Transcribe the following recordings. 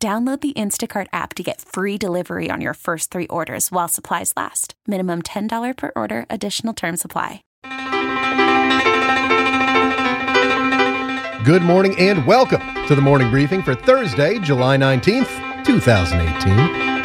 Download the Instacart app to get free delivery on your first three orders while supplies last. Minimum $10 per order, additional term supply. Good morning and welcome to the morning briefing for Thursday, July 19th, 2018.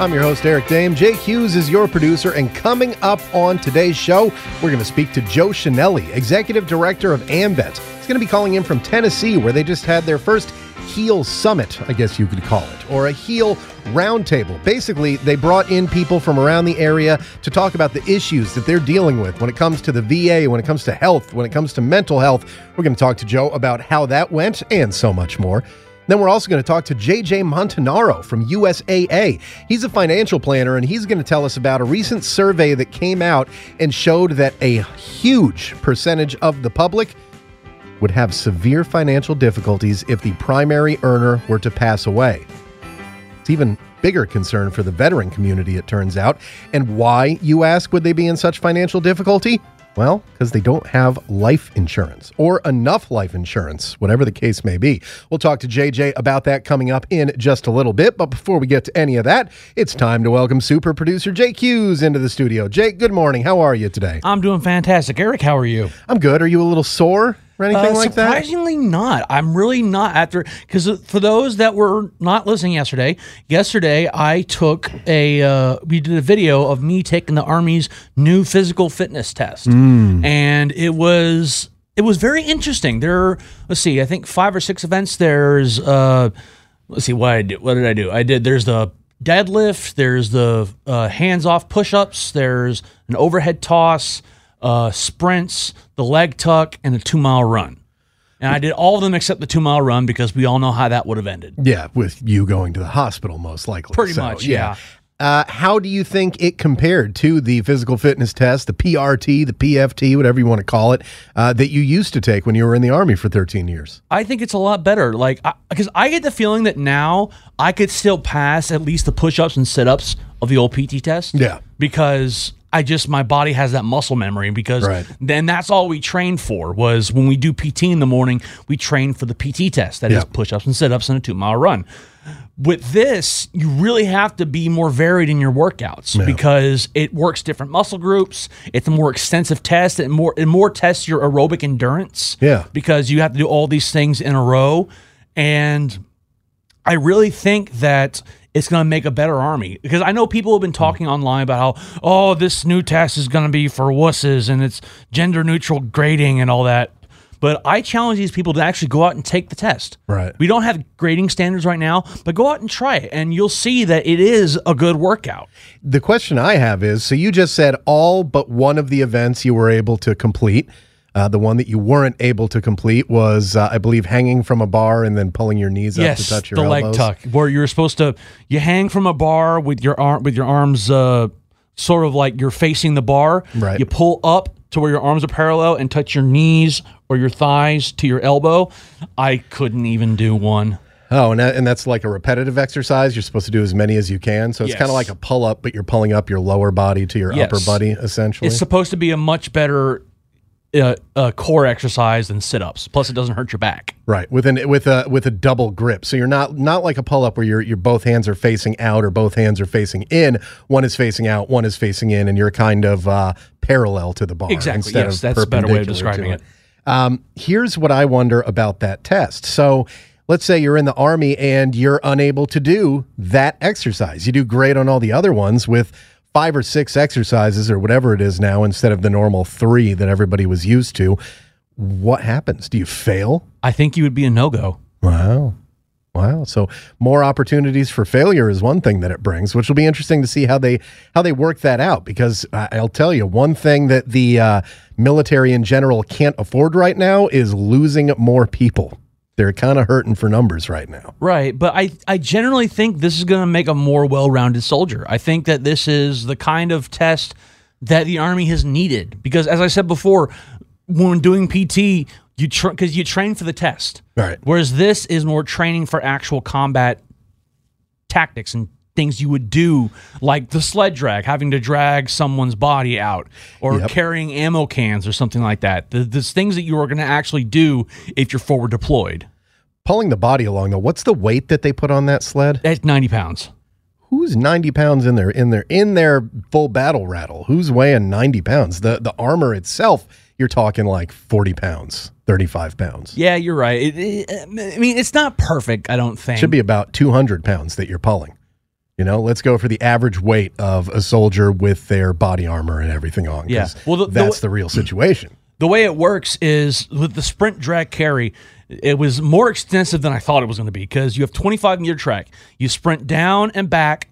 I'm your host, Eric Dehm. Jake Hughes is your producer, and coming up on today's show, we're going to speak to Joe Chenelly, Executive Director of AMVETS. He's going to be calling in from Tennessee, where they just had their first HEAL Summit, I guess you could call it, or a HEAL Roundtable. Basically, they brought in people from around the area to talk about the issues that they're dealing with when it comes to the VA, when it comes to health, when it comes to mental health. We're going to talk to Joe about how that went and so much more. Then we're also going to talk to JJ Montanaro from USAA. He's a financial planner and he's going to tell us about a recent survey that came out and showed that a huge percentage of the public would have severe financial difficulties if the primary earner were to pass away. It's even bigger concern for the veteran community, it turns out. And why, you ask, would they be in such financial difficulty? Well, because they don't have life insurance or enough life insurance, whatever the case may be. We'll talk to JJ about that coming up in just a little bit. But before we get to any of that, it's time to welcome super producer Jake Hughes into the studio. Jake, good morning. How are you today? I'm doing fantastic. Eric, how are you? I'm good. Are you a little sore? Or anything uh, like that? Surprisingly, not. I'm really not after because for those that were not listening yesterday, yesterday I took a uh, we did a video of me taking the Army's new physical fitness test, Mm. and it was it was very interesting. There, let's see, I think five or six events. There's uh, let's see what I did. What did I do? I did. There's the deadlift. There's the uh, hands off push ups. There's an overhead toss uh, sprints, the leg tuck, and a two mile run. And I did all of them except the two mile run because we all know how that would have ended. Yeah, with you going to the hospital, most likely. Pretty So, much, yeah. Uh, how do you think it compared to the physical fitness test, the PRT, the PFT, whatever you want to call it, uh, that you used to take when you were in the Army for 13 years? I think it's a lot better. Like, because I, I, get the feeling that now I could still pass at least the push ups and sit ups of the old PT test. Yeah. Because I just my body has that muscle memory because Right. then that's all we trained for was when we do PT in the morning, we train for the PT test. That is Yeah. push ups and sit ups and a two mile run. With this, you really have to be more varied in your workouts because it works different muscle groups. It's a more extensive test. It more it more tests your aerobic endurance. Yeah. Because you have to do all these things in a row. And I really think that it's going to make a better army because I know people have been talking online about how oh this new test is going to be for wusses and it's gender neutral grading and all that. But I challenge these people to actually go out and take the test. Right. We don't have grading standards right now, but go out and try it and you'll see that it is a good workout. The question I have is so you just said all but one of the events you were able to complete. Uh, the one that you weren't able to complete was, uh, I believe, hanging from a bar and then pulling your knees up to touch your the elbows. leg tuck, where you're supposed to you hang from a bar with your arm with your arms uh, sort of like you're facing the bar. Right. You pull up to where your arms are parallel and touch your knees or your thighs to your elbow. I couldn't even do one. Oh, and, that, and that's like a repetitive exercise. You're supposed to do as many as you can. So it's Yes. kind of like a pull up, but you're pulling up your lower body to your Yes. upper body, essentially. It's supposed to be a much better uh, uh, core exercise than sit ups. Plus, it doesn't hurt your back. Right, with an with a with a double grip. So you're not not like a pull up where your your both hands are facing out or both hands are facing in. One is facing out, one is facing in, and you're kind of uh, parallel to the bar. Exactly, instead yes, of that's a better way of describing it. Um, here's what I wonder about that test. So. Let's say you're in the army and you're unable to do that exercise. You do great on all the other ones with five or six exercises or whatever it is now instead of the normal three that everybody was used to. What happens? Do you fail? I think you would be a no go. Wow. Wow. So more opportunities for failure is one thing that it brings, which will be interesting to see how they how they work that out. Because I'll tell you, one thing that the uh, military in general can't afford right now is losing more people. They're kind of hurting for numbers right now. Right, but I I generally think this is going to make a more well-rounded soldier. I think that this is the kind of test that the army has needed because as I said before, when doing PT, you because you train for the test. Right. Whereas this is more training for actual combat tactics and things you would do, like the sled drag, having to drag someone's body out, or Yep. carrying ammo cans or something like that. The, there's things that you are going to actually do if you're forward deployed. Pulling the body along though, what's the weight that they put on that sled? That's 90 pounds. Who's 90 pounds in their in their in their full battle rattle? Who's weighing 90 pounds? The the armor itself, you're talking like 40 pounds, 35 pounds. Yeah, you're right. It, it- I mean, it's not perfect, I don't think. Should be about 200 pounds that you're pulling. You know, let's go for the average weight of a soldier with their body armor and everything on. Yeah. Well, the- the that's w- the real situation. the way it works is with the sprint drag carry it was more extensive than i thought it was going to be because you have 25 meter track you sprint down and back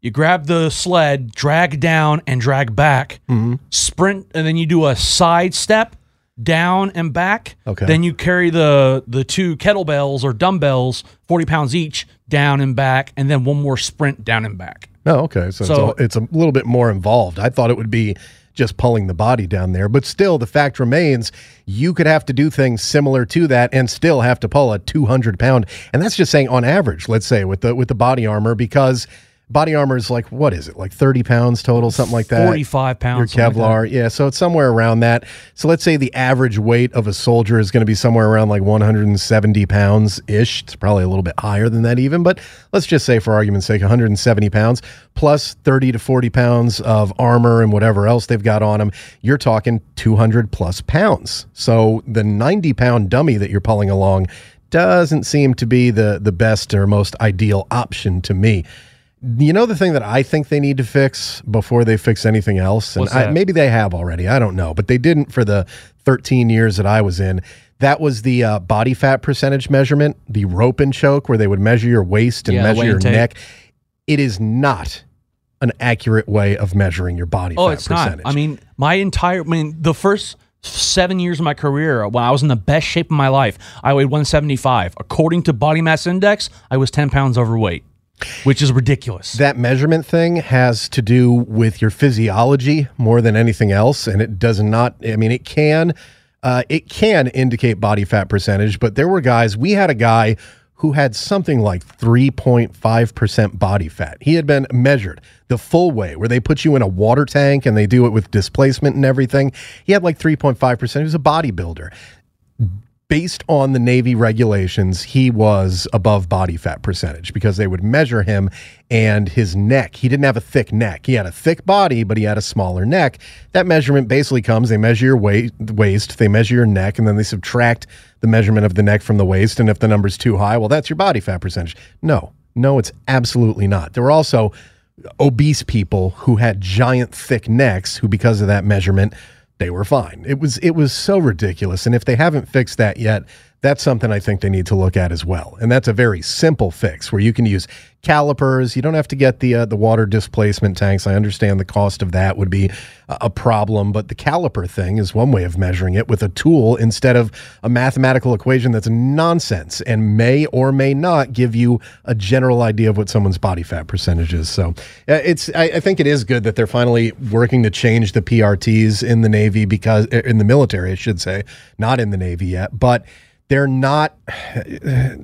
you grab the sled drag down and drag back Mm-hmm. sprint and then you do a side step down and back Okay. then you carry the the two kettlebells or dumbbells 40 pounds each down and back and then one more sprint down and back Oh, okay. So, So- it's, a, it's a little bit more involved. I thought it would be just pulling the body down there, but still, the fact remains you could have to do things similar to that and still have to pull a 200 pound. And that's just saying on average, let's say with the with the body armor, because body armor is like what is it like 30 pounds total, something like that. 45 pounds Your something like. Kevlar, yeah. So it's somewhere around that. So let's say the average weight of a soldier is going to be somewhere around like 170 pounds ish. It's probably a little bit higher than that, even. But let's just say, for argument's sake, 170 pounds plus 30 to 40 pounds of armor and whatever else they've got on them. You're talking 200 plus pounds. So the 90 pound dummy that you're pulling along doesn't seem to be the the best or most ideal option to me. You know the thing that I think they need to fix before they fix anything else, and I, maybe they have already. I don't know, but they didn't for the 13 years that I was in. That was the uh, body fat percentage measurement, the rope and choke, where they would measure your waist and Yeah, measure your take. neck. It is not an accurate way of measuring your body Oh, fat it's percentage. not. I mean, my entire, I mean, the first seven years of my career, when I was in the best shape of my life, I weighed 175. According to Body Mass Index, I was 10 pounds overweight, which is ridiculous. that measurement thing has to do with your physiology more than anything else and it does not i mean it can uh, it can indicate body fat percentage but there were guys we had a guy who had something like 3.5% body fat. He had been measured the full way where they put you in a water tank and they do it with displacement and everything. He had like 3.5% he was a bodybuilder based on the Navy regulations, he was above body fat percentage because they would measure him and his neck. He didn't have a thick neck. He had a thick body, but he had a smaller neck. That measurement basically comes they measure your waist, they measure your neck, and then they subtract the measurement of the neck from the waist. And if the number's too high, well, that's your body fat percentage. No, no, it's absolutely not. There were also obese people who had giant thick necks who because of that measurement they were fine. It was it was so ridiculous and if they haven't fixed that yet, that's something I think they need to look at as well. And that's a very simple fix where you can use calipers. You don't have to get the uh, the water displacement tanks. I understand the cost of that would be a problem, but the caliper thing is one way of measuring it with a tool instead of a mathematical equation that's nonsense and may or may not give you a general idea of what someone's body fat percentage is. So uh, it's I, I think it is good that they're finally working to change the PRTs in the Navy because uh, in the military, I should say, not in the Navy yet, but they're not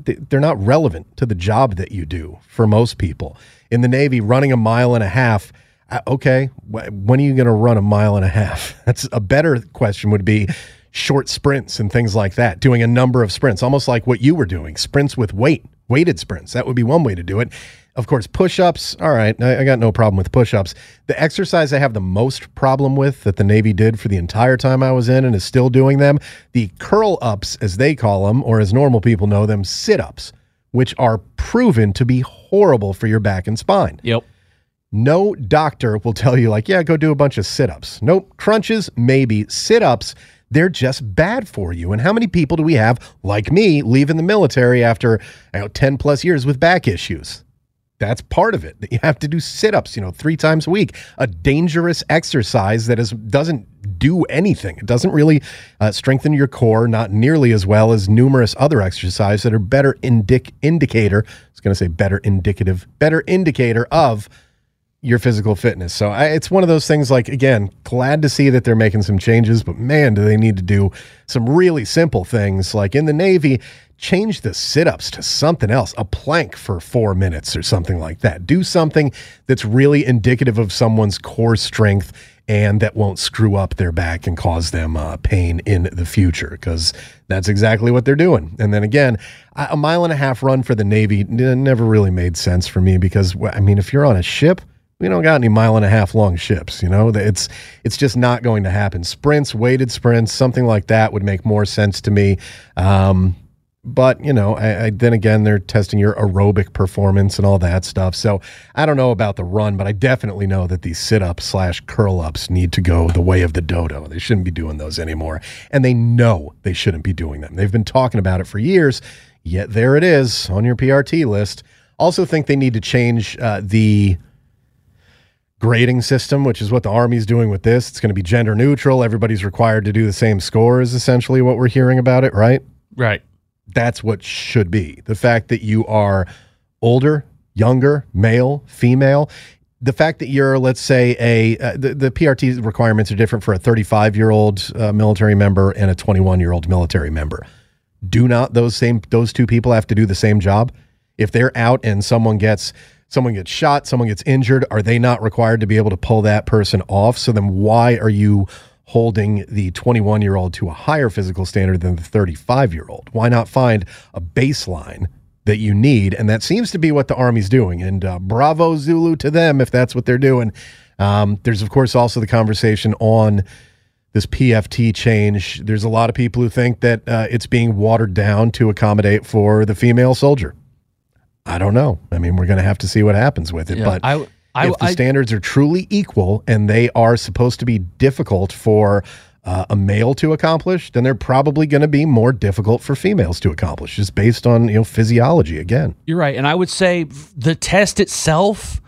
they're not relevant to the job that you do for most people. In the navy running a mile and a half uh, okay when are you going to run a mile and a half? That's a better question would be short sprints and things like that doing a number of sprints almost like what you were doing sprints with weight weighted sprints. That would be one way to do it of course push-ups all right I, I got no problem with push-ups the exercise i have the most problem with that the navy did for the entire time i was in and is still doing them the curl ups as they call them or as normal people know them sit-ups which are proven to be horrible for your back and spine yep. no doctor will tell you, like, yeah, go do a bunch of sit ups. Nope. Crunches, maybe. Sit ups, they're just bad for you. And how many people do we have, like me, leaving the military after you know, 10 plus years with back issues? That's part of it. You have to do sit-ups, you know, three times a week. A dangerous exercise that is doesn't do anything. It doesn't really uh, strengthen your core, not nearly as well as numerous other exercises that are better indic- indicator. I was going to say better indicative, better indicator of your physical fitness. So I, it's one of those things. Like again, glad to see that they're making some changes, but man, do they need to do some really simple things. Like in the Navy, change the sit ups to something else, a plank for four minutes or something like that. Do something that's really indicative of someone's core strength and that won't screw up their back and cause them uh, pain in the future because that's exactly what they're doing. And then again, a mile and a half run for the Navy never really made sense for me because, I mean, if you're on a ship, we don't got any mile and a half long ships you know it's it's just not going to happen sprints weighted sprints something like that would make more sense to me um, but you know, I, I, then again, they're testing your aerobic performance and all that stuff. So I don't know about the run, but I definitely know that these sit ups slash curl ups need to go the way of the dodo. They shouldn't be doing those anymore, and they know they shouldn't be doing them. They've been talking about it for years. Yet there it is on your PRT list. Also, think they need to change uh, the grading system, which is what the Army's doing with this. It's going to be gender neutral. Everybody's required to do the same score, is essentially what we're hearing about it, right? Right that's what should be. The fact that you are older, younger, male, female, the fact that you're, let's say, a uh, the, the PRT requirements are different for a 35 year old uh, military member and a 21 year old military member. Do not those same those two people have to do the same job? If they're out and someone gets someone gets shot, someone gets injured, are they not required to be able to pull that person off? So then why are you holding the 21 year old to a higher physical standard than the 35 year old? Why not find a baseline that you need? And that seems to be what the Army's doing. And uh, bravo, Zulu, to them if that's what they're doing. Um, there's, of course, also the conversation on this PFT change. There's a lot of people who think that uh, it's being watered down to accommodate for the female soldier. I don't know. I mean, we're going to have to see what happens with it. Yeah, but I, I, if the I, standards are truly equal and they are supposed to be difficult for uh, a male to accomplish, then they're probably going to be more difficult for females to accomplish, just based on you know physiology. Again, you're right, and I would say the test itself.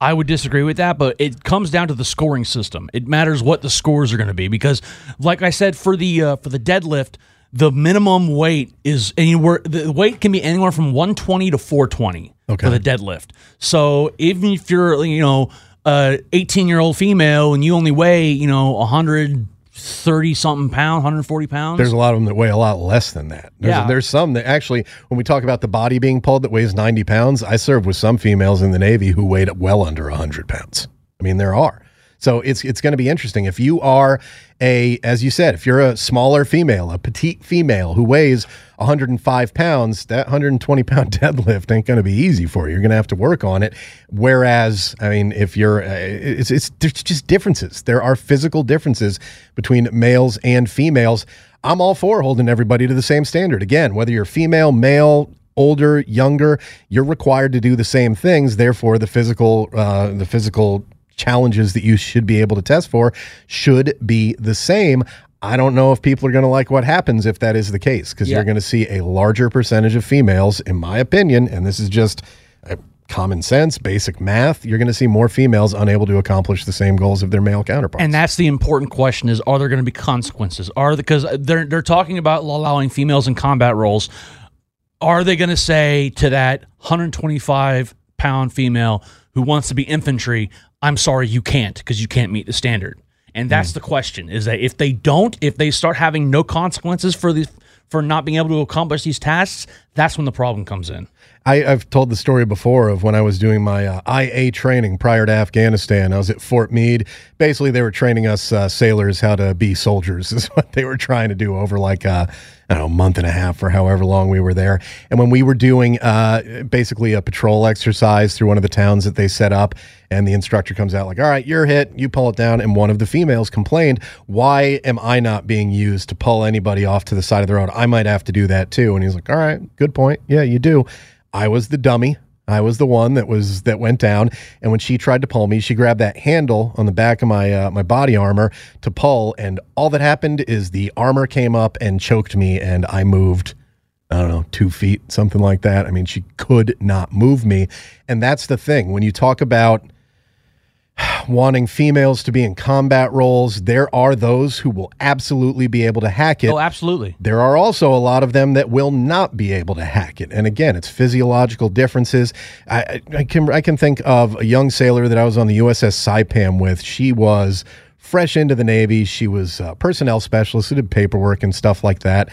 I would disagree with that, but it comes down to the scoring system. It matters what the scores are going to be because, like I said, for the uh, for the deadlift, the minimum weight is anywhere. The weight can be anywhere from 120 to 420 okay. for the deadlift. So even if you're, you know, a 18 year old female and you only weigh, you know, 130 something pounds, 140 pounds. There's a lot of them that weigh a lot less than that. There's, yeah. there's some that actually, when we talk about the body being pulled that weighs 90 pounds, I served with some females in the Navy who weighed well under 100 pounds. I mean, there are. So it's it's going to be interesting if you are a, as you said, if you're a smaller female, a petite female who weighs 105 pounds, that 120 pound deadlift ain't going to be easy for you. You're going to have to work on it. Whereas, I mean, if you're, uh, it's, it's there's just differences. There are physical differences between males and females. I'm all for holding everybody to the same standard. Again, whether you're female, male, older, younger, you're required to do the same things. Therefore, the physical, uh, the physical challenges that you should be able to test for should be the same. I don't know if people are going to like what happens if that is the case because yeah. you're going to see a larger percentage of females, in my opinion, and this is just uh, common sense, basic math. You're going to see more females unable to accomplish the same goals of their male counterparts. And that's the important question: is are there going to be consequences? Are because they're they're talking about allowing females in combat roles. Are they going to say to that 125 pound female who wants to be infantry, I'm sorry, you can't because you can't meet the standard. And that's mm. the question: is that if they don't, if they start having no consequences for the for not being able to accomplish these tasks, that's when the problem comes in. I, have told the story before of when I was doing my uh, IA training prior to Afghanistan. I was at Fort Meade. Basically, they were training us uh, sailors how to be soldiers, is what they were trying to do over like uh, I don't know, a month and a half or however long we were there. And when we were doing uh, basically a patrol exercise through one of the towns that they set up, and the instructor comes out like, "All right, you're hit. You pull it down." And one of the females complained, "Why am I not being used to pull anybody off to the side of the road? I might have to do that too." And he's like, "All right, good point. Yeah, you do." I was the dummy. I was the one that was that went down, and when she tried to pull me, she grabbed that handle on the back of my uh, my body armor to pull, and all that happened is the armor came up and choked me, and I moved I don't know, two feet, something like that. I mean, she could not move me. And that's the thing. When you talk about wanting females to be in combat roles, there are those who will absolutely be able to hack it. Oh, absolutely. There are also a lot of them that will not be able to hack it. And again, it's physiological differences. I, I can I can think of a young sailor that I was on the USS Saipan with. She was fresh into the Navy. She was a personnel specialist, who did paperwork and stuff like that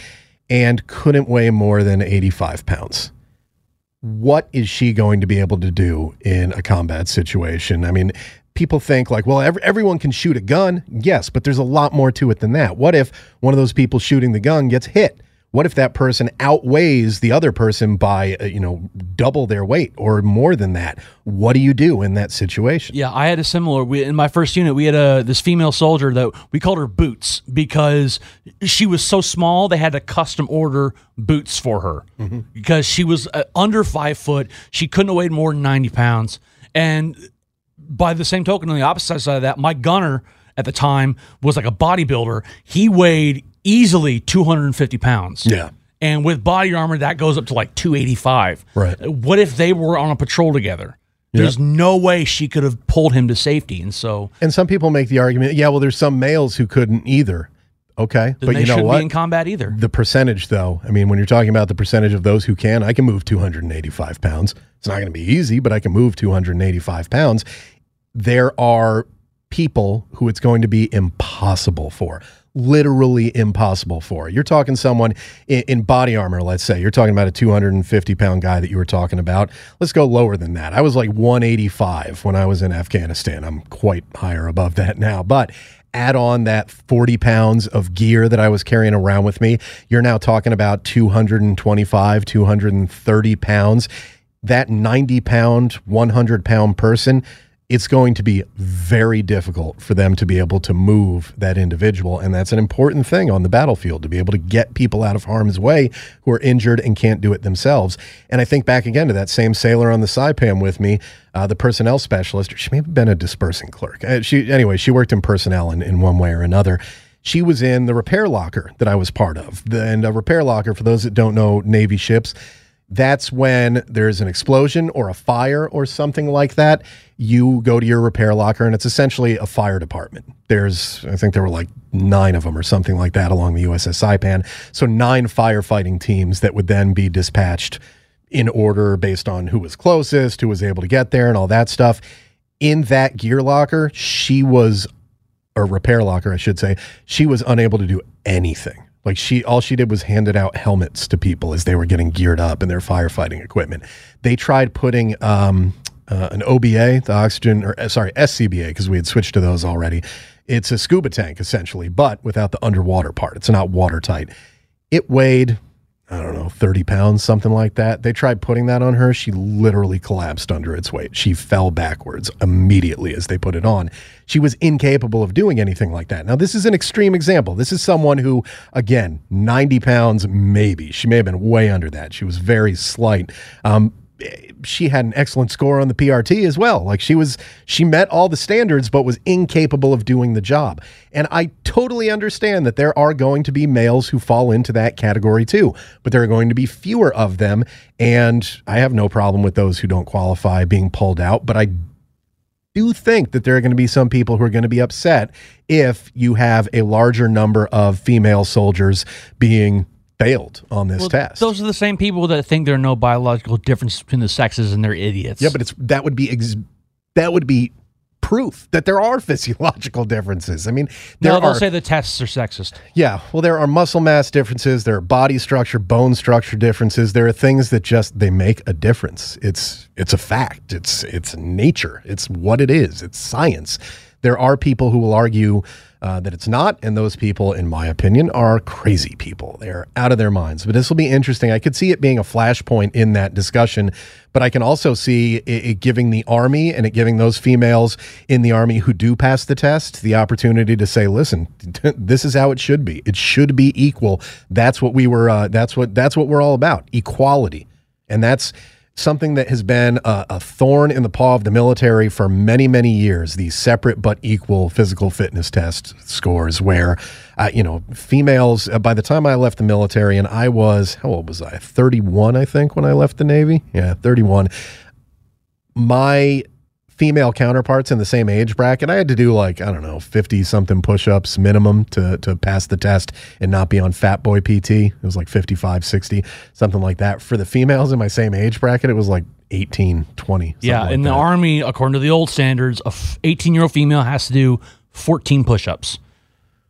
and couldn't weigh more than 85 pounds. What is she going to be able to do in a combat situation? I mean, people think like, well, every, everyone can shoot a gun. Yes, but there's a lot more to it than that. What if one of those people shooting the gun gets hit? What if that person outweighs the other person by, uh, you know, double their weight or more than that? What do you do in that situation? Yeah, I had a similar. We, in my first unit, we had a this female soldier that we called her Boots because she was so small. They had to custom order boots for her mm-hmm. because she was uh, under five foot. She couldn't have weighed more than ninety pounds. And by the same token, on the opposite side of that, my gunner at the time was like a bodybuilder. He weighed easily 250 pounds. Yeah. And with body armor, that goes up to like 285. Right. What if they were on a patrol together? There's no way she could have pulled him to safety. And so. And some people make the argument, yeah, well, there's some males who couldn't either. Okay. but you know what? Be in combat either. The percentage, though, I mean, when you're talking about the percentage of those who can, I can move 285 pounds. It's not going to be easy, but I can move 285 pounds. There are people who it's going to be impossible for literally impossible for. You're talking someone in, in, body armor, let's say. You're talking about a 250 pound guy that you were talking about. Let's go lower than that. I was like 185 when I was in Afghanistan. I'm quite higher above that now. But add on that 40 pounds of gear that I was carrying around with me, you're now talking about 225, 230 pounds. That 90 pound, 100 pound person it's going to be very difficult for them to be able to move that individual. And that's an important thing on the battlefield to be able to get people out of harm's way who are injured and can't do it themselves. And I think back again to that same sailor on the Saipan with me, uh, the personnel specialist. She may have been a disbursing clerk. Uh, she Anyway, she worked in personnel in, in one way or another. She was in the repair locker that I was part of. The, and a repair locker, for those that don't know Navy ships, that's when there's an explosion or a fire or something like that. You go to your repair locker, and it's essentially a fire department. There's, I think there were like nine of them or something like that along the USS Saipan. So, nine firefighting teams that would then be dispatched in order based on who was closest, who was able to get there, and all that stuff. In that gear locker, she was, or repair locker, I should say, she was unable to do anything like she, all she did was handed out helmets to people as they were getting geared up in their firefighting equipment. They tried putting um, uh, an OBA, the oxygen, or uh, sorry, SCBA, because we had switched to those already. It's a scuba tank essentially, but without the underwater part. It's not watertight. It weighed I don't know, 30 pounds, something like that. They tried putting that on her. She literally collapsed under its weight. She fell backwards immediately as they put it on. She was incapable of doing anything like that. Now, this is an extreme example. This is someone who, again, 90 pounds, maybe. She may have been way under that. She was very slight. Um, she had an excellent score on the PRT as well. Like she was, she met all the standards, but was incapable of doing the job. And I totally understand that there are going to be males who fall into that category too, but there are going to be fewer of them. And I have no problem with those who don't qualify being pulled out, but I do think that there are going to be some people who are going to be upset if you have a larger number of female soldiers being failed on this well, test. Those are the same people that think there are no biological differences between the sexes and they're idiots. Yeah, but it's that would be ex- that would be proof that there are physiological differences. I mean, there no, they'll are, say the tests are sexist. Yeah, well, there are muscle mass differences, there are body structure, bone structure differences. There are things that just they make a difference. It's it's a fact. It's it's nature. It's what it is. It's science. There are people who will argue uh, that it's not. And those people, in my opinion, are crazy people. They're out of their minds. But this will be interesting. I could see it being a flashpoint in that discussion, but I can also see it, it giving the Army and it giving those females in the Army who do pass the test the opportunity to say, listen, this is how it should be. It should be equal. That's what we were, uh, that's what, that's what we're all about equality. And that's, something that has been a, a, thorn in the paw of the military for many, many years. These separate but equal physical fitness test scores, where, uh, you know, females, uh, by the time I left the military, and I was, how old was I? 31, I think, when I left the Navy. Yeah, 31. My female counterparts in the same age bracket, I had to do like, I don't know, 50 something push ups minimum to, to pass the test and not be on fat boy PT. It was like 55, 60, something like that. For the females in my same age bracket, it was like 18, 20. Yeah. like in that. the Army, according to the old standards, a 18 year old female has to do 14 push ups.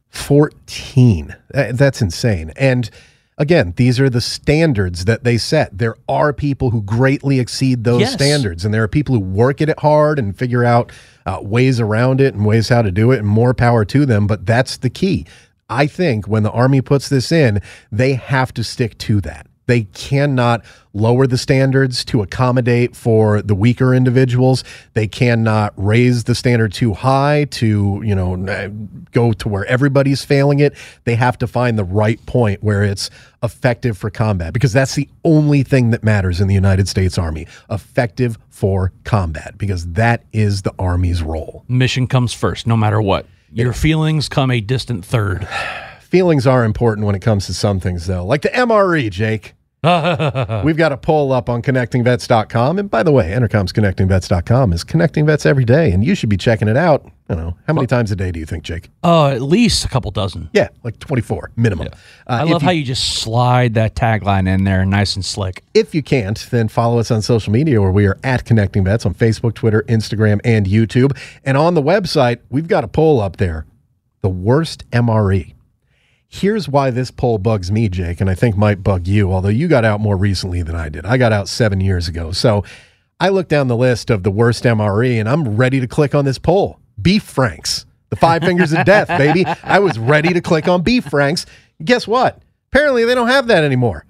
14. That's insane. And, again, these are the standards that they set. There are people who greatly exceed those Yes. standards, and there are people who work at it hard and figure out uh, ways around it and ways how to do it, and more power to them. But that's the key. I think when the Army puts this in, they have to stick to that. They cannot lower the standards to accommodate for the weaker individuals. They cannot raise the standard too high to, you know, go to where everybody's failing it. They have to find the right point where it's effective for combat because that's the only thing that matters in the United States Army. Effective for combat because that is the Army's role. Mission comes first, no matter what. Your feelings come a distant third. Feelings are important when it comes to some things, though, like the MRE, Jake. We've got a poll up on connectingvets.com. And by the way, Entercom's connectingvets.com is connecting vets every day, and you should be checking it out. I don't know. How many times a day do you think, Jake? Uh, at least a couple dozen. Yeah, like 24 minimum. Uh, I love you- how you just slide that tagline in there nice and slick. If you can't, then follow us on social media where we are at Connecting Vets on Facebook, Twitter, Instagram, and YouTube. And on the website, we've got a poll up there the worst MRE. Here's why this poll bugs me, Jake, and I think might bug you, although you got out more recently than I did. I got out seven years ago. So I look down the list of the worst MRE and I'm ready to click on this poll. Beef Franks, the five fingers of death, baby. I was ready to click on Beef Franks. Guess what? Apparently, they don't have that anymore.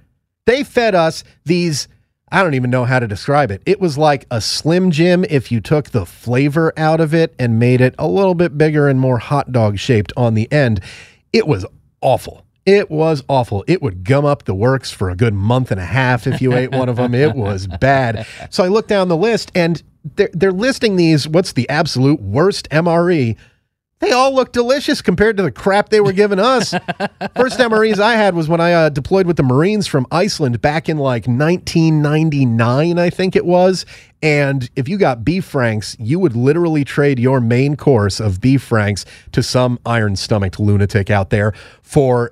They fed us these. I don't even know how to describe it. It was like a Slim Jim if you took the flavor out of it and made it a little bit bigger and more hot dog shaped on the end. It was awful. It was awful. It would gum up the works for a good month and a half if you ate one of them. It was bad. So I looked down the list and they're, they're listing these. What's the absolute worst MRE? They all look delicious compared to the crap they were giving us. First MREs I had was when I uh, deployed with the Marines from Iceland back in like 1999, I think it was. And if you got beef franks, you would literally trade your main course of beef franks to some iron stomached lunatic out there for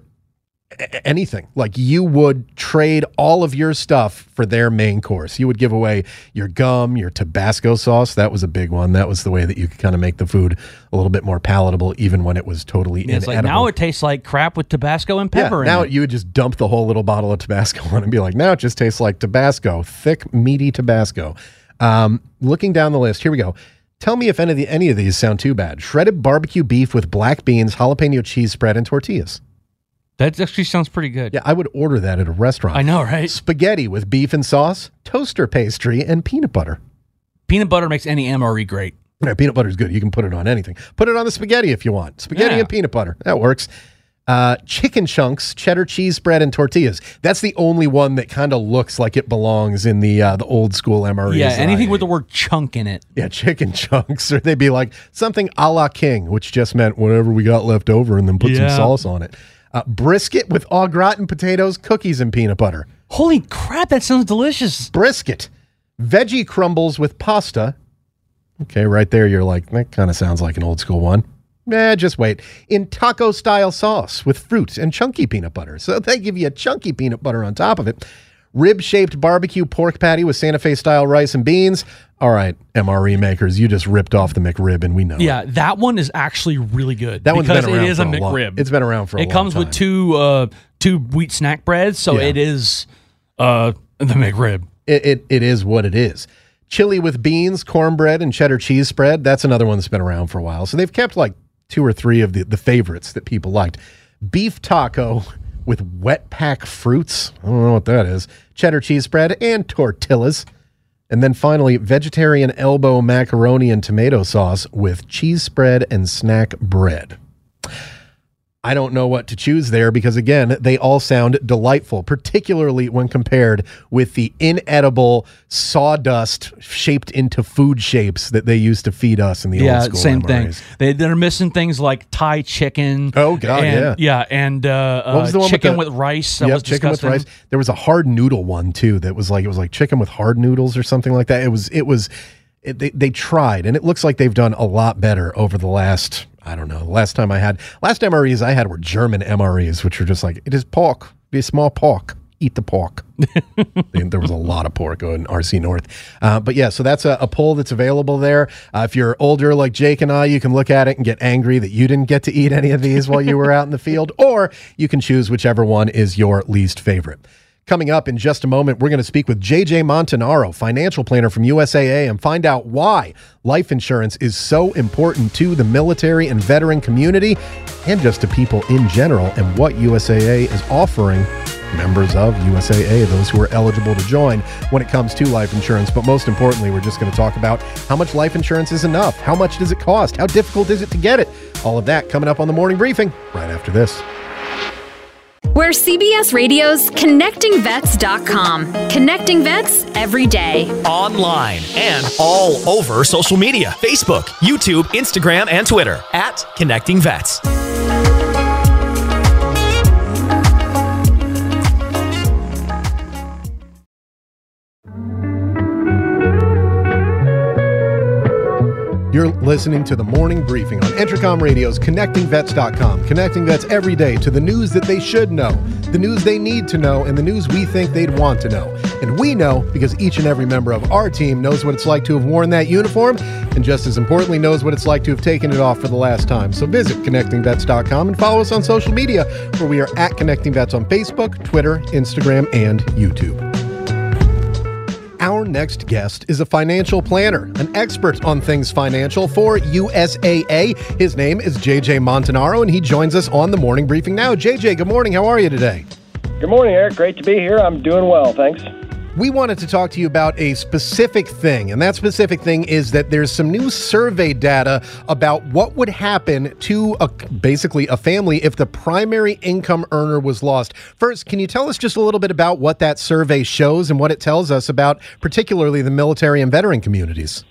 anything. Like you would trade all of your stuff for their main course. You would give away your gum, your Tabasco sauce. That was a big one. That was the way that you could kind of make the food a little bit more palatable, even when it was totally It's like inedible. now it tastes like crap with Tabasco and yeah, pepper in now it. you would just dump the whole little bottle of Tabasco on and be like, now it just tastes like Tabasco, thick, meaty Tabasco. Um, looking down the list, here we go. Tell me if any of, the, any of these sound too bad. Shredded barbecue beef with black beans, jalapeno cheese spread, and tortillas. That actually sounds pretty good. Yeah, I would order that at a restaurant. I know, right? Spaghetti with beef and sauce, toaster pastry, and peanut butter. Peanut butter makes any MRE great. Yeah, peanut butter is good. You can put it on anything. Put it on the spaghetti if you want. Spaghetti Yeah. and peanut butter. That works. Uh, chicken chunks, cheddar cheese spread, and tortillas. That's the only one that kind of looks like it belongs in the uh, the old school MREs. Yeah, anything with the word chunk in it. yeah chicken chunks, or they'd be like something a la king, which just meant whatever we got left over, and then put Yeah. some sauce on it. Uh, brisket with au gratin potatoes, cookies, and peanut butter. Holy crap, that sounds delicious. brisket, veggie crumbles with pasta. Okay, right there, you're like, that kind of sounds like an old school one. Nah, just wait. In taco style sauce with fruit and chunky peanut butter. So they give you a chunky peanut butter on top of it. Rib shaped barbecue pork patty with Santa Fe style rice and beans. All right, MRE makers, you just ripped off the McRib and we know. it. Yeah, that one is actually really good. That one's because been around it is for a a long- McRib. it's been around for a while. It comes with two uh two wheat snack breads, so Yeah. it is uh the McRib. it, it, it is what it is. Chili with beans, cornbread, and cheddar cheese spread. That's another one that's been around for a while. So they've kept like two or three of the, the favorites that people liked. Beef taco with wet pack fruits. I don't know what that is. Cheddar cheese spread and tortillas. And then finally, vegetarian elbow macaroni and tomato sauce with cheese spread and snack bread. I don't know what to choose there because, again, they all sound delightful, particularly when compared with the inedible sawdust shaped into food shapes that they used to feed us in the yeah, old school. same thing. They, they're missing things like Thai chicken. Oh, God, and, yeah. and uh, What was the uh, one with chicken the- with, rice. That Yep, was chicken with rice. There was a hard noodle one too that was like it was like chicken with hard noodles or something like that. It was it was it, they they tried and it looks like they've done a lot better over the last I don't know. The last time I had last MREs I had were German MREs, which were just like it is pork, be a small pork. Eat the pork. There was a lot of pork in RC North. Uh, but yeah, so that's a, a poll that's available there. Uh, if you're older like Jake and I, you can look at it and get angry that you didn't get to eat any of these while you were out in the field, or you can choose whichever one is your least favorite. Coming up in just a moment, we're going to speak with JJ Montanaro, financial planner from USAA, and find out why life insurance is so important to the military and veteran community and just to people in general, and what USAA is offering members of USAA, those who are eligible to join when it comes to life insurance. But most importantly, we're just going to talk about how much life insurance is enough, how much does it cost, how difficult is it to get it. All of that coming up on the morning briefing right after this. We're CBS Radio's ConnectingVets.com. Connecting vets every day. online and all over social media Facebook, YouTube, Instagram, and Twitter at Connecting Vets. You're listening to the morning briefing on Entercom Radio's ConnectingVets.com, connecting vets every day to the news that they should know, the news they need to know, and the news we think they'd want to know. And we know because each and every member of our team knows what it's like to have worn that uniform, and just as importantly, knows what it's like to have taken it off for the last time. So visit ConnectingVets.com and follow us on social media, where we are at Connecting Vets on Facebook, Twitter, Instagram, and YouTube. Our next guest is a financial planner, an expert on things financial for USAA. His name is JJ Montanaro, and he joins us on the morning briefing now. JJ, good morning. How are you today? Good morning, Eric. Great to be here. I'm doing well, thanks. We wanted to talk to you about a specific thing, and that specific thing is that there's some new survey data about what would happen to a, basically a family if the primary income earner was lost. First, can you tell us just a little bit about what that survey shows and what it tells us about particularly the military and veteran communities?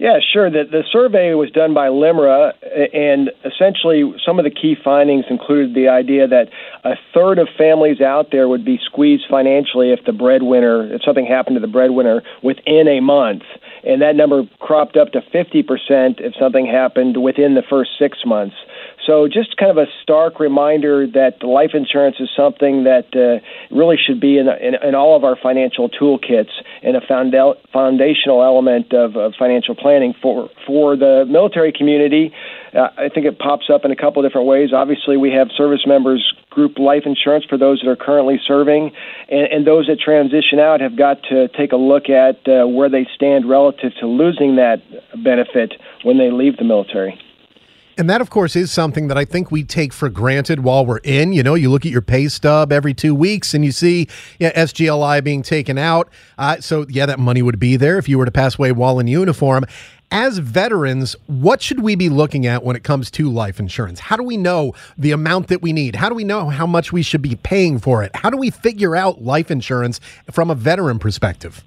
Yeah, sure. The, the survey was done by LIMRA, and essentially some of the key findings included the idea that a third of families out there would be squeezed financially if the breadwinner, if something happened to the breadwinner within a month. And that number cropped up to 50% if something happened within the first six months. So, just kind of a stark reminder that life insurance is something that uh, really should be in, in, in all of our financial toolkits and a founda- foundational element of, of financial planning for for the military community. Uh, I think it pops up in a couple different ways. Obviously, we have service members group life insurance for those that are currently serving, and, and those that transition out have got to take a look at uh, where they stand relative to losing that benefit when they leave the military. And that, of course, is something that I think we take for granted while we're in. You know, you look at your pay stub every two weeks and you see yeah, SGLI being taken out. Uh, so, yeah, that money would be there if you were to pass away while in uniform. As veterans, what should we be looking at when it comes to life insurance? How do we know the amount that we need? How do we know how much we should be paying for it? How do we figure out life insurance from a veteran perspective?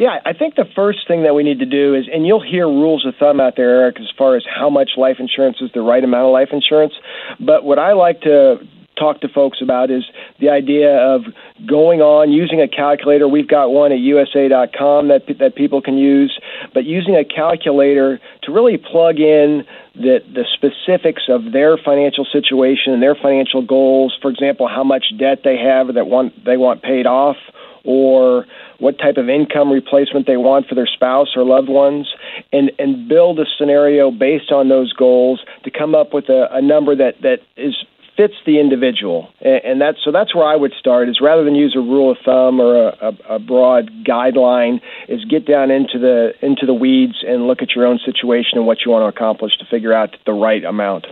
Yeah, I think the first thing that we need to do is, and you'll hear rules of thumb out there, Eric, as far as how much life insurance is the right amount of life insurance. But what I like to talk to folks about is the idea of going on using a calculator. We've got one at USAA.com that that people can use, but using a calculator to really plug in the the specifics of their financial situation and their financial goals. For example, how much debt they have that want they want paid off, or what type of income replacement they want for their spouse or loved ones, and and build a scenario based on those goals to come up with a, a number that that is fits the individual, and, and that's so that's where I would start. Is rather than use a rule of thumb or a, a, a broad guideline, is get down into the into the weeds and look at your own situation and what you want to accomplish to figure out the right amount.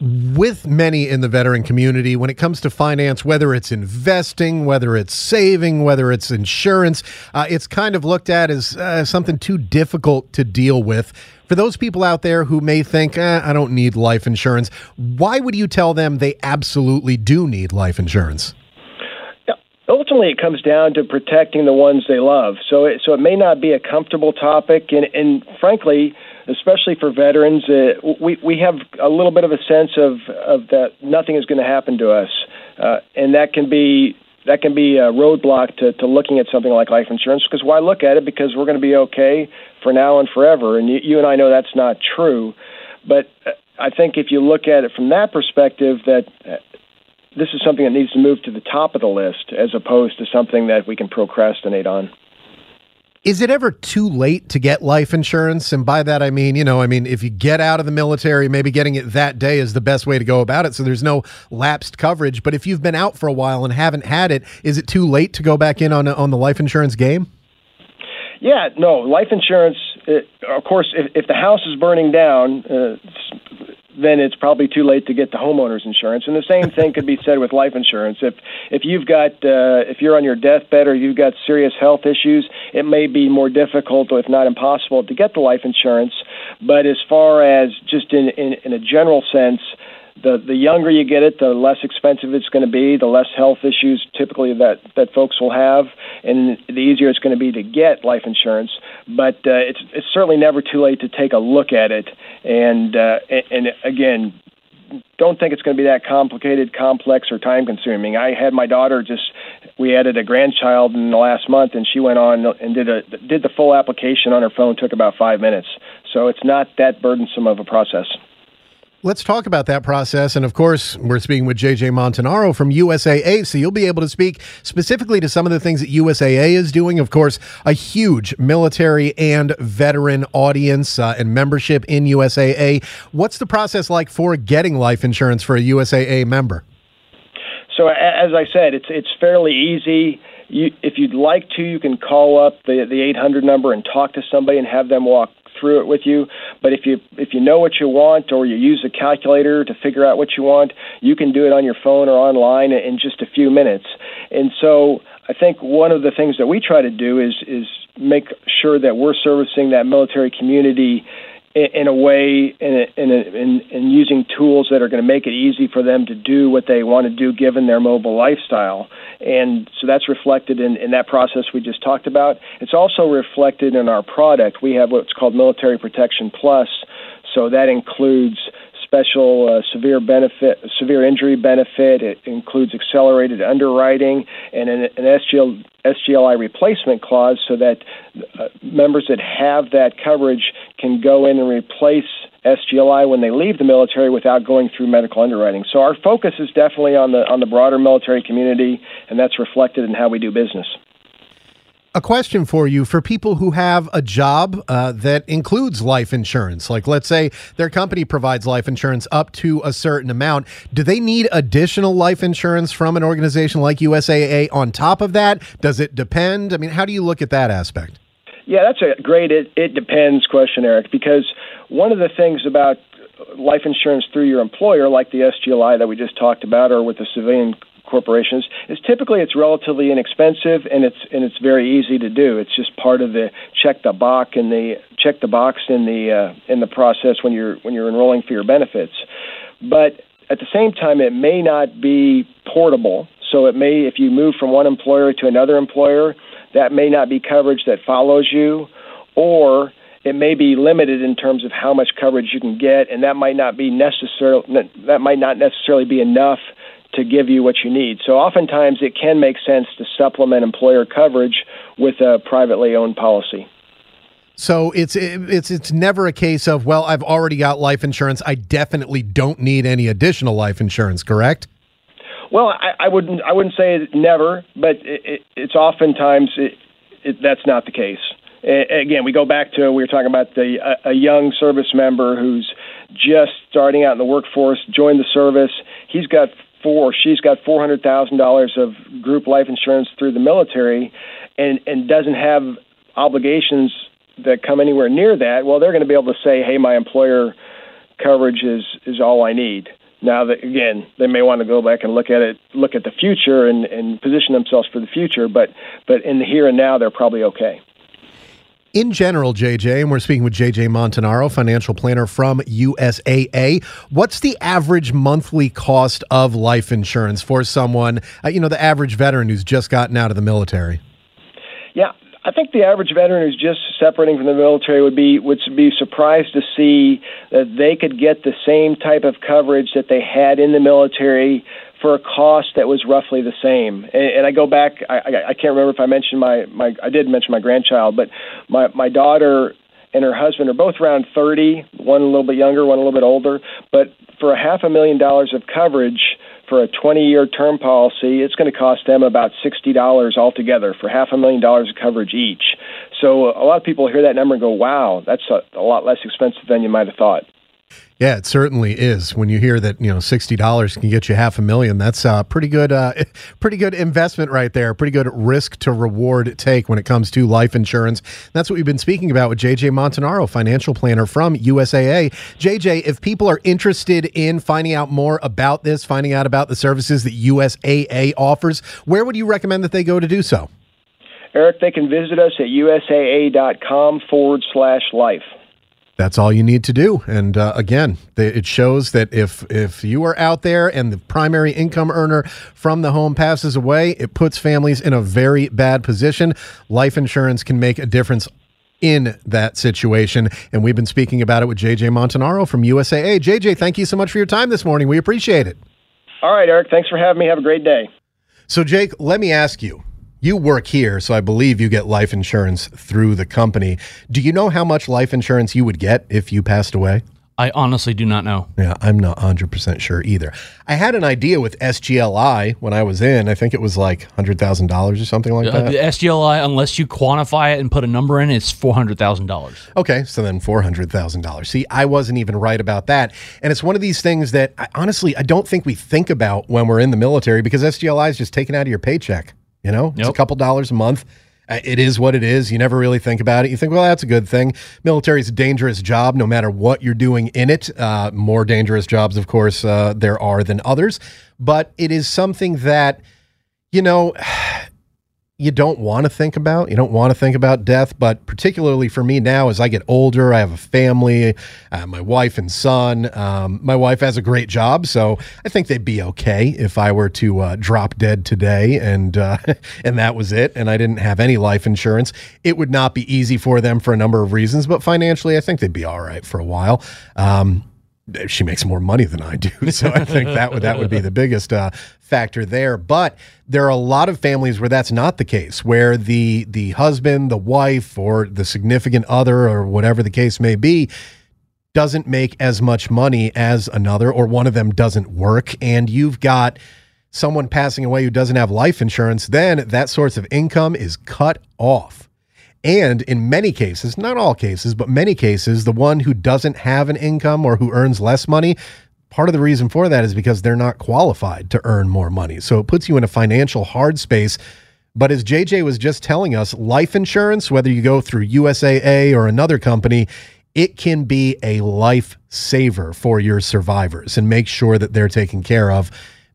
With many in the veteran community when it comes to finance, whether it's investing, whether it's saving, whether it's insurance, uh, it's kind of looked at as uh, something too difficult to deal with. For those people out there who may think, eh, I don't need life insurance, why would you tell them they absolutely do need life insurance? ultimately it comes down to protecting the ones they love. So it, so it may not be a comfortable topic, and, and frankly, especially for veterans, uh, we we have a little bit of a sense of of that nothing is going to happen to us, uh, and that can be that can be a roadblock to, to looking at something like life insurance. Because why look at it? Because we're going to be okay for now and forever. And you, you and I know that's not true. But uh, I think if you look at it from that perspective, that uh, this is something that needs to move to the top of the list as opposed to something that we can procrastinate on. Is it ever too late to get life insurance? And by that, I mean, you know, I mean, if you get out of the military, maybe getting it that day is the best way to go about it. So there's no lapsed coverage. But if you've been out for a while and haven't had it, is it too late to go back in on, on the life insurance game? Yeah, no, life insurance, it, of course, if, if the house is burning down, uh, then it's probably too late to get the homeowners insurance. And the same thing could be said with life insurance. If if you've got uh, if you're on your deathbed or you've got serious health issues, it may be more difficult, if not impossible, to get the life insurance. But as far as just in in, in a general sense, the the younger you get it, the less expensive it's going to be, the less health issues typically that that folks will have, and the easier it's going to be to get life insurance. But uh, it's it's certainly never too late to take a look at it. And uh, and again, don't think it's going to be that complicated, complex, or time consuming. I had my daughter just we added a grandchild in the last month, and she went on and did a did the full application on her phone. Took about five minutes, so it's not that burdensome of a process. Let's talk about that process. And of course, we're speaking with JJ Montanaro from USAA. So you'll be able to speak specifically to some of the things that USAA is doing. Of course, a huge military and veteran audience uh, and membership in USAA. What's the process like for getting life insurance for a USAA member? So, as I said, it's it's fairly easy. You, if you'd like to, you can call up the the 800 number and talk to somebody and have them walk through it with you. But if you if you know what you want or you use a calculator to figure out what you want, you can do it on your phone or online in just a few minutes. And so I think one of the things that we try to do is is make sure that we're servicing that military community in a way in, in, in, in using tools that are going to make it easy for them to do what they want to do given their mobile lifestyle. And so that's reflected in, in that process we just talked about. It's also reflected in our product. We have what's called Military Protection Plus. So that includes special uh, severe benefit, severe injury benefit. It includes accelerated underwriting and an, an SGL, SGLI replacement clause so that uh, members that have that coverage can go in and replace SGLI when they leave the military without going through medical underwriting. So our focus is definitely on the on the broader military community, and that's reflected in how we do business. A question for you for people who have a job uh, that includes life insurance. Like, let's say their company provides life insurance up to a certain amount. Do they need additional life insurance from an organization like USAA on top of that? Does it depend? I mean, how do you look at that aspect? Yeah, that's a great it, it depends question, Eric, because one of the things about life insurance through your employer, like the SGLI that we just talked about, or with the civilian corporations is typically it's relatively inexpensive and it's and it's very easy to do. It's just part of the check the box in the check the box in the uh, in the process when you're when you're enrolling for your benefits. But at the same time, it may not be portable. So it may, if you move from one employer to another employer, that may not be coverage that follows you, or it may be limited in terms of how much coverage you can get, and that might not be necessary. That might not necessarily be enough to give you what you need. So oftentimes it can make sense to supplement employer coverage with a privately owned policy. So it's it's it's never a case of well I've already got life insurance I definitely don't need any additional life insurance correct? Well I, I wouldn't I wouldn't say never but it, it, it's oftentimes it, that's not the case. Again, we go back to we were talking about the a, a young service member who's just starting out in the workforce, joined the service. He's got four. She's got four hundred thousand dollars of group life insurance through the military, and and doesn't have obligations that come anywhere near that. Well, they're going to be able to say, "Hey, my employer coverage is is all I need." Now that again, they may want to go back and look at it, look at the future, and, and position themselves for the future. But but in the here and now, they're probably okay. In general, JJ, and we're speaking with JJ Montanaro, financial planner from USAA. What's the average monthly cost of life insurance for someone, uh, you know, the average veteran who's just gotten out of the military? Yeah, I think the average veteran who's just separating from the military would be would be surprised to see that they could get the same type of coverage that they had in the military for a cost that was roughly the same. And, and I go back. I, I, I can't remember if I mentioned my my. I did mention my grandchild, but my my daughter and her husband are both around 30, one a little bit younger, one a little bit older. But for a half a million dollars of coverage for a 20 year term policy, it's going to cost them about $60 altogether for half a million dollars of coverage each. So a lot of people hear that number and go, wow, that's a, a lot less expensive than you might have thought. Yeah, it certainly is. When you hear that, you know, sixty dollars can get you half a million, that's a pretty good, uh, pretty good investment right there. Pretty good risk to reward take when it comes to life insurance. That's what we've been speaking about with JJ Montanaro, financial planner from USAA. JJ, if people are interested in finding out more about this, finding out about the services that USAA offers, where would you recommend that they go to do so? Eric, they can visit us at usaa.com forward slash life that's all you need to do. And uh, again, it shows that if if you are out there and the primary income earner from the home passes away, it puts families in a very bad position. Life insurance can make a difference in that situation. And we've been speaking about it with JJ Montanaro from USAA. JJ, thank you so much for your time this morning. We appreciate it. All right, Eric. Thanks for having me. Have a great day. So, Jake, let me ask you you work here, so I believe you get life insurance through the company. Do you know how much life insurance you would get if you passed away? I honestly do not know. Yeah, I'm not 100% sure either. I had an idea with SGLI when I was in. I think it was like $100,000 or something like uh, that. The SGLI, unless you quantify it and put a number in, it's $400,000. Okay, so then $400,000. See, I wasn't even right about that. And it's one of these things that I, honestly, I don't think we think about when we're in the military because SGLI is just taken out of your paycheck. You know, it's a couple dollars a month. Uh, it is what it is. You never really think about it. You think, well, that's a good thing. Military is a dangerous job, no matter what you're doing in it. Uh, more dangerous jobs, of course, uh, there are than others. But it is something that, you know, you don't want to think about. You don't want to think about death, but particularly for me now, as I get older, I have a family, uh, my wife and son. Um, my wife has a great job, so I think they'd be okay if I were to uh, drop dead today and uh, and that was it, and I didn't have any life insurance. It would not be easy for them for a number of reasons, but financially, I think they'd be all right for a while. Um, she makes more money than I do. So I think that would that would be the biggest uh, factor there. But there are a lot of families where that's not the case, where the the husband, the wife, or the significant other, or whatever the case may be, doesn't make as much money as another, or one of them doesn't work, and you've got someone passing away who doesn't have life insurance, then that source of income is cut off. And in many cases, not all cases, but many cases, the one who doesn't have an income or who earns less money, part of the reason for that is because they're not qualified to earn more money. So it puts you in a financial hard space. But as JJ was just telling us, life insurance, whether you go through USAA or another company, it can be a life saver for your survivors and make sure that they're taken care of.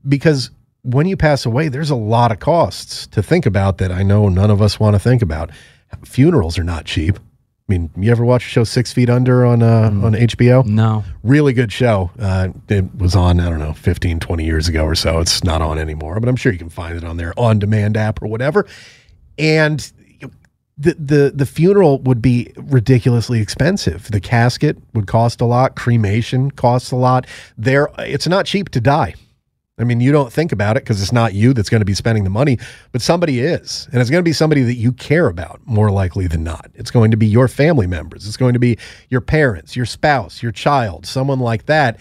Because when you pass away, there's a lot of costs to think about that I know none of us want to think about funerals are not cheap. I mean, you ever watch the show Six Feet Under on uh, mm. on HBO? No. Really good show. Uh, it was on, I don't know, 15, 20 years ago or so. It's not on anymore, but I'm sure you can find it on their on demand app or whatever. And the, the the funeral would be ridiculously expensive. The casket would cost a lot. Cremation costs a lot. There, it's not cheap to die. I mean, you don't think about it because it's not you that's going to be spending the money, but somebody is. And it's going to be somebody that you care about more likely than not. It's going to be your family members, it's going to be your parents, your spouse, your child, someone like that.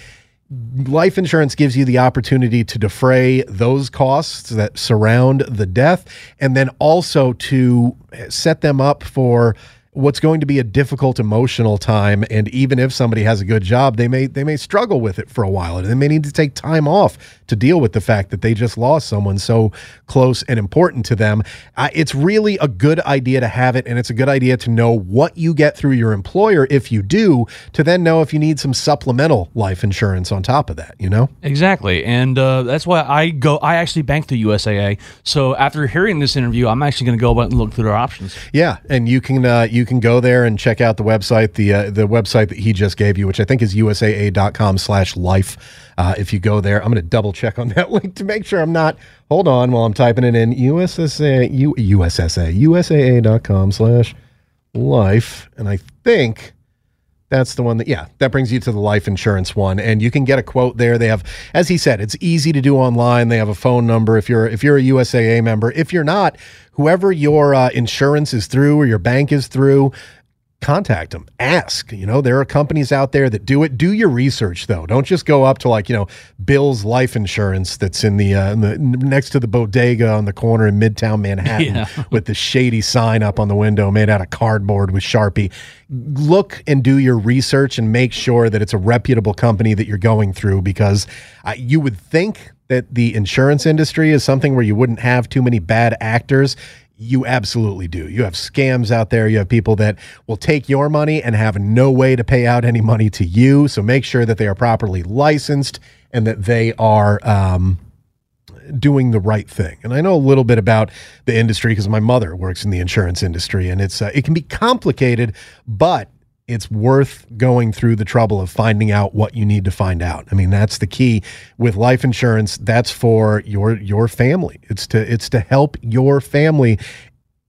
Life insurance gives you the opportunity to defray those costs that surround the death and then also to eh, set them up for what's going to be a difficult emotional time and even if somebody has a good job they may they may struggle with it for a while and they may need to take time off to deal with the fact that they just lost someone so close and important to them. Uh, it's really a good idea to have it, and it's a good idea to know what you get through your employer if you do, to then know if you need some supplemental life insurance on top of that, you know? Exactly. And uh, that's why I go, I actually bank through USAA. So after hearing this interview, I'm actually going to go and look through their options. Yeah. And you can, uh, you can go there and check out the website, the, uh, the website that he just gave you, which I think is usaa.com slash life. Uh, if you go there, I'm going to double check on that link to make sure I'm not. Hold on while I'm typing it in. USSA, U, USSA, USAA.com slash life. And I think that's the one that, yeah, that brings you to the life insurance one. And you can get a quote there. They have, as he said, it's easy to do online. They have a phone number if you're, if you're a USAA member. If you're not, whoever your uh, insurance is through or your bank is through, contact them ask you know? There are companies out there that do it. Do your research though. Don't just go up to like you know bill's life insurance that's in the, uh, in the next to the bodega on the corner in midtown manhattan Yeah. with the shady sign up on the window made out of cardboard with sharpie. Look and do your research and make sure that it's a reputable company that you're going through because uh, you would think that the insurance industry is something where you wouldn't have too many bad actors you absolutely do. You have scams out there. You have people that will take your money and have no way to pay out any money to you. So make sure that they are properly licensed and that they are um, doing the right thing. And I know a little bit about the industry because my mother works in the insurance industry, and it's uh, it can be complicated, but it's worth going through the trouble of finding out what you need to find out. I mean, that's the key with life insurance. That's for your your family. It's to it's to help your family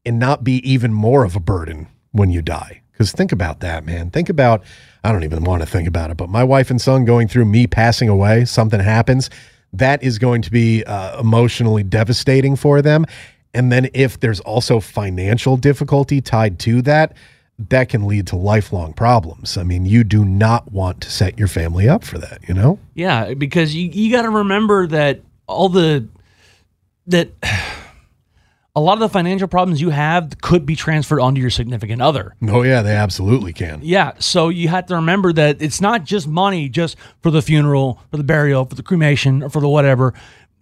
and not be even more of a burden when you die. Because think about that, man. Think about I don't even want to think about it, but my wife and son going through me passing away, something happens, that is going to be uh, emotionally devastating for them. And then if there's also financial difficulty tied to that, that can lead to lifelong problems. I mean, you do not want to set your family up for that, you know? Yeah, because you, you got to remember that all the that a lot of the financial problems you have could be transferred onto your significant other. Oh, yeah, they absolutely can. Yeah, so you have to remember that it's not just money just for the funeral, for the burial, for the cremation, or for the whatever.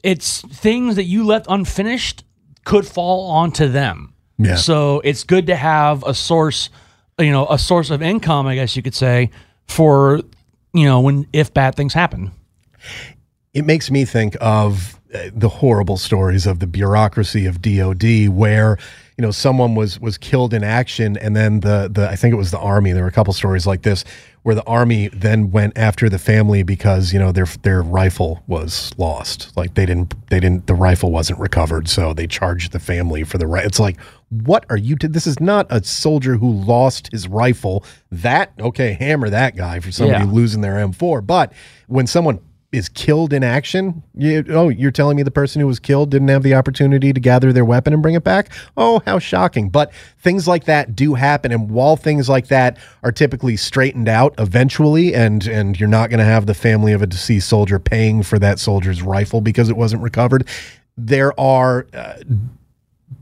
It's things that you left unfinished could fall onto them. Yeah. So it's good to have a source, you know, a source of income, I guess you could say, for you know when if bad things happen. it makes me think of uh, the horrible stories of the bureaucracy of DOD where you know someone was was killed in action and then the the I think it was the army there were a couple stories like this where the army then went after the family because you know their their rifle was lost like they didn't they didn't the rifle wasn't recovered so they charged the family for the right it's like what are you to this is not a soldier who lost his rifle that okay hammer that guy for somebody Yeah. losing their M4 but when someone is killed in action. You, oh, you're telling me the person who was killed didn't have the opportunity to gather their weapon and bring it back? Oh, how shocking. But things like that do happen. And while things like that are typically straightened out eventually, and, and you're not going to have the family of a deceased soldier paying for that soldier's rifle because it wasn't recovered, there are uh,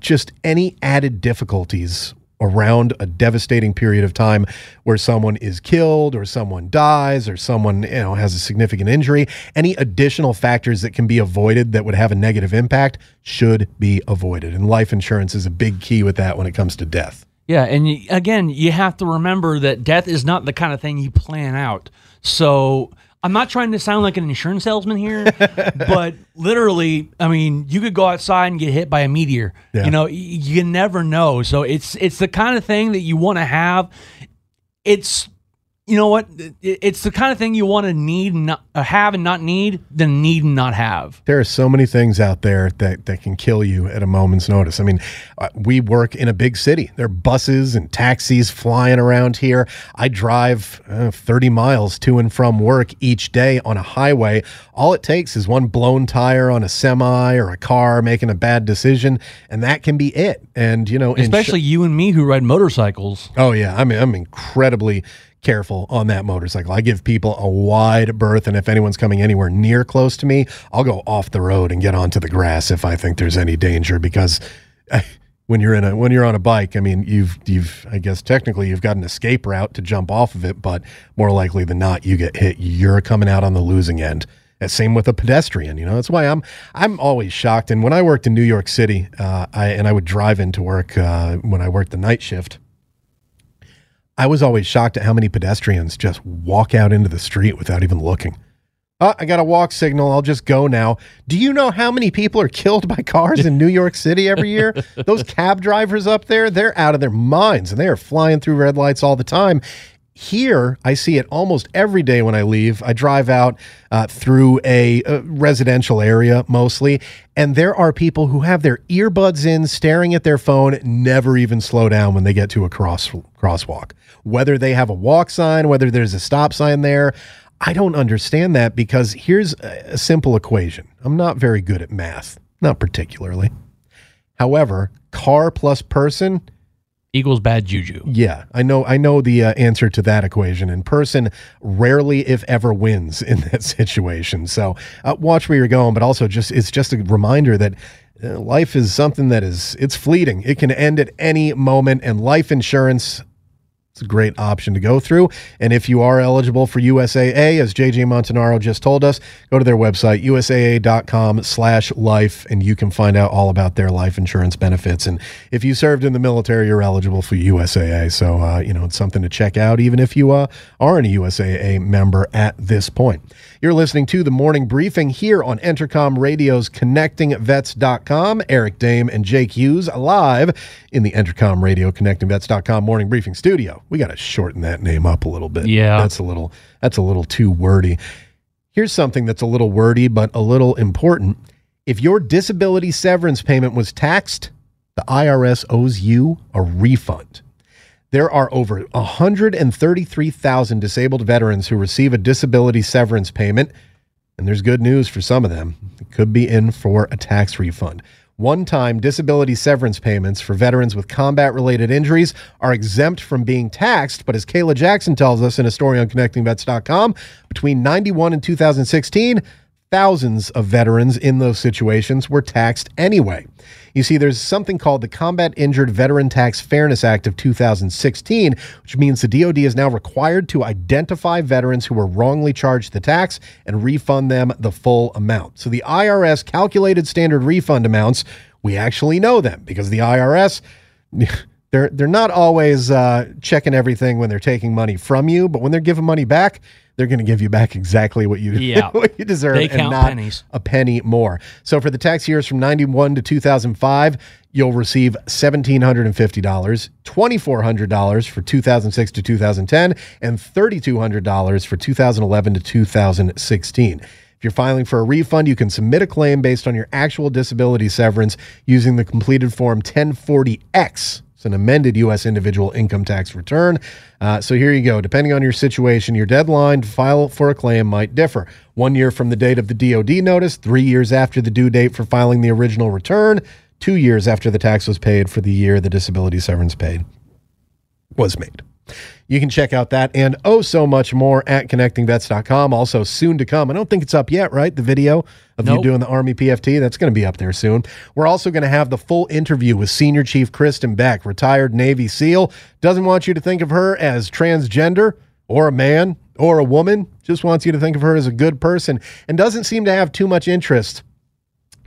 just any added difficulties around a devastating period of time where someone is killed or someone dies or someone you know has a significant injury any additional factors that can be avoided that would have a negative impact should be avoided and life insurance is a big key with that when it comes to death Yeah, and again, you have to remember that death is not the kind of thing you plan out. So I'm not trying to sound like an insurance salesman here, but literally, I mean, you could go outside and get hit by a meteor. Yeah. You know, you never know. So it's it's the kind of thing that you want to have. It's you know what? It's the kind of thing you want to need, and not uh, have, and not need, than need and not have. there are so many things out there that, that can kill you at a moment's notice. I mean, uh, we work in a big city. There are buses and taxis flying around here. I drive uh, 30 miles to and from work each day on a highway. All it takes is one blown tire on a semi or a car making a bad decision, and that can be it. And, you know, Especially you and me who ride motorcycles. Oh yeah, I mean I'm incredibly careful on that motorcycle. I give people a wide berth and if anyone's coming anywhere near close to me, I'll go off the road and get onto the grass if I think there's any danger because when you're in a when you're on a bike, I mean, you've you've I guess technically you've got an escape route to jump off of it, but more likely than not you get hit. You're coming out on the losing end Same with a pedestrian. You know, that's why I'm I'm always shocked. And when I worked in New York City, uh, I and I would drive into work uh, when I worked the night shift. I was always shocked at how many pedestrians just walk out into the street without even looking. Oh, I got a walk signal. I'll just go now. Do you know how many people are killed by cars in New York City every year? Those cab drivers up there, they're out of their minds and they are flying through red lights all the time. Here, I see it almost every day when I leave. I drive out uh, through a, uh residential area mostly, and there are people who have their earbuds in, staring at their phone, never even slow down when they get to a cross crosswalk. Whether they have a walk sign, whether there's a stop sign there, I don't understand that because here's a a simple equation. I'm not very good at math, not particularly. However, car plus person Equals bad juju. yeah, I know. I know the uh, answer to that equation. And person rarely, if ever, wins in that situation. So uh, watch where you're going, but also just it's just a reminder that uh, life is something that is it's fleeting. It can end at any moment, and life insurance. It's a great option to go through. And if you are eligible for USAA, as JJ Montanaro just told us, go to their website, usaa.com slash life, and you can find out all about their life insurance benefits. And if you served in the military, you're eligible for USAA. So, uh, you know, it's something to check out, even if you uh, aren't a USAA member at this point. You're listening to the morning briefing here on Entercom Radio's ConnectingVets.com. Eric Dehm and Jake Hughes live in the Entercom Radio ConnectingVets.com morning briefing studio. We got to shorten that name up a little bit. Yeah. That's a little that's a little too wordy. Here's something that's a little wordy but a little important. If your disability severance payment was taxed, the IRS owes you a refund. There are over 133,000 disabled veterans who receive a disability severance payment, and there's good news for some of them. It could be in for a tax refund. One time disability severance payments for veterans with combat related injuries are exempt from being taxed, but as Kayla Jackson tells us in a story on connectingvets.com, between 91 and 2016, thousands of veterans in those situations were taxed anyway. You see, there's something called the Combat Injured Veteran Tax Fairness Act of 2016, which means the DoD is now required to identify veterans who were wrongly charged the tax and refund them the full amount. So the IRS calculated standard refund amounts. We actually know them because the IRS. They're, they're not always uh, checking everything when they're taking money from you, but when they're giving money back, they're going to give you back exactly what you Yeah. what you deserve They and not pennies. a penny more. So for the tax years from 91 to 2005, you'll receive $1,750, $2,400 for 2006 to 2010, and $3,200 for 2011 to 2016. If you're filing for a refund, you can submit a claim based on your actual disability severance using the completed Form 1040X. It's an amended U.S. individual income tax return. Uh, so here you go. Depending on your situation, your deadline to file for a claim might differ. One year from the date of the DOD notice, three years after the due date for filing the original return, two years after the tax was paid for the year the disability severance paid was made. You can check out that and oh so much more at connectingvets.com. Also, soon to come. I don't think it's up yet, right? The video of you doing the Army PFT. That's going to be up there soon. We're also going to have the full interview with Senior Chief Kristen Beck, retired Navy SEAL. Doesn't want you to think of her as transgender or a man or a woman. Just wants you to think of her as a good person and doesn't seem to have too much interest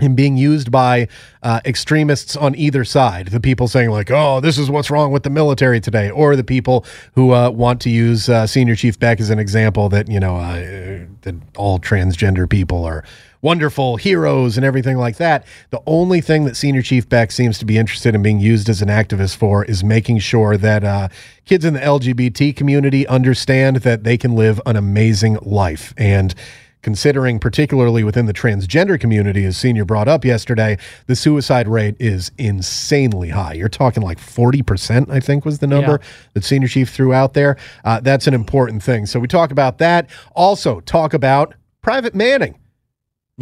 in being used by uh, extremists on either side. The people saying like, "Oh, this is what's wrong with the military today," or the people who uh, want to use uh, Senior Chief Beck as an example that you know uh, that all transgender people are wonderful heroes and everything like that. The only thing that Senior Chief Beck seems to be interested in being used as an activist for is making sure that uh, kids in the LGBT community understand that they can live an amazing life and considering particularly within the transgender community as senior brought up yesterday the suicide rate is insanely high. You're talking like 40% i think was the number Yeah. that senior chief threw out there. Uh, that's an important thing. So we talk about that. Also talk about private manning.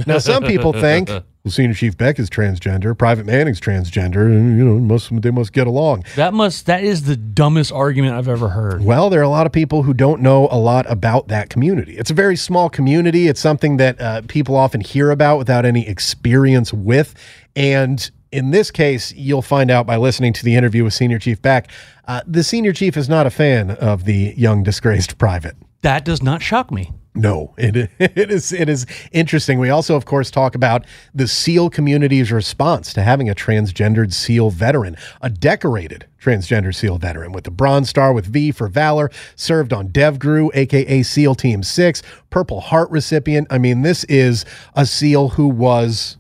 Now some people think well, senior chief beck is transgender private manning's transgender and you know must they must get along That must that is the dumbest argument I've ever heard. well, there are a lot of people who don't know a lot about that community. It's a very small community. It's something that uh, people often hear about without any experience with. And in this case, you'll find out by listening to the interview with Senior Chief Beck. Uh, the Senior Chief is not a fan of the young disgraced private. That does not shock me. No, it it is it is interesting. We also, of course, talk about the SEAL community's response to having a transgendered SEAL veteran, a decorated transgender SEAL veteran with the Bronze Star with V for Valor, served on DevGru, aka SEAL Team Six, Purple Heart recipient. I mean, this is a SEAL who was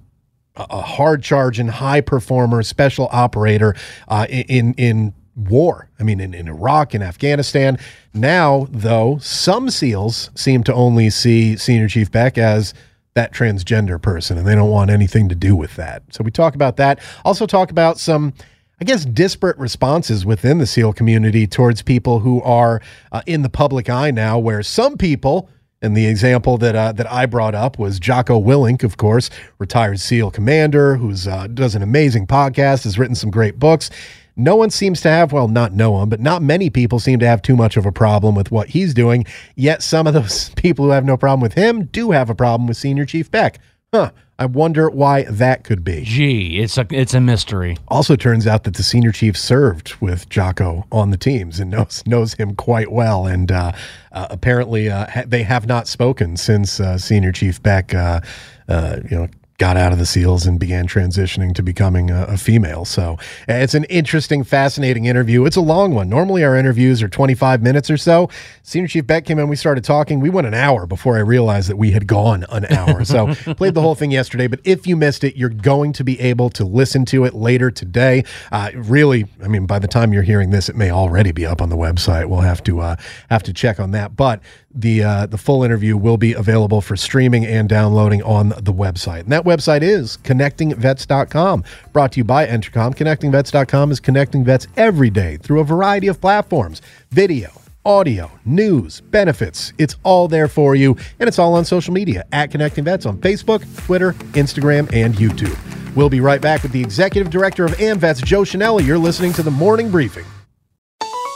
a hard charging, high performer, special operator uh, in in war. I mean, in, in Iraq and Afghanistan. Now, though, some SEALs seem to only see Senior Chief Beck as that transgender person, and they don't want anything to do with that. So we talk about that. Also, talk about some. I guess disparate responses within the SEAL community towards people who are uh, in the public eye now, where some people, and the example that uh, that I brought up was Jocko Willink, of course, retired SEAL commander, who's uh, does an amazing podcast, has written some great books no one seems to have, well, not no one, but not many people seem to have too much of a problem with what he's doing. Yet some of those people who have no problem with him do have a problem with Senior Chief Beck. Huh. I wonder why that could be. Gee, it's a it's a mystery. Also, turns out that the senior chief served with Jocko on the teams and knows knows him quite well. And uh, uh, apparently, uh, ha- they have not spoken since uh, Senior Chief Beck, uh, uh, you know, got out of the SEALs and began transitioning to becoming a, a, female. So it's an interesting, fascinating interview. It's a long one. Normally, our interviews are 25 minutes or so. Senior Chief Beck came in, we started talking. We went an hour before I realized that we had gone an hour. So played the whole thing yesterday. But if you missed it, you're going to be able to listen to it later today. Uh, really, I mean, by the time you're hearing this, it may already be up on the website. We'll have to uh, have to check on that. But the uh, the full interview will be available for streaming and downloading on the website. And that website is connectingvets.com. Brought to you by Entercom. Connectingvets.com is connecting vets every day through a variety of platforms video, audio, news, benefits. It's all there for you, and it's all on social media at Connecting Vets on Facebook, Twitter, Instagram, and YouTube. We'll be right back with the Executive Director of AMVETS, Joe Chenelly. You're listening to the Morning Briefing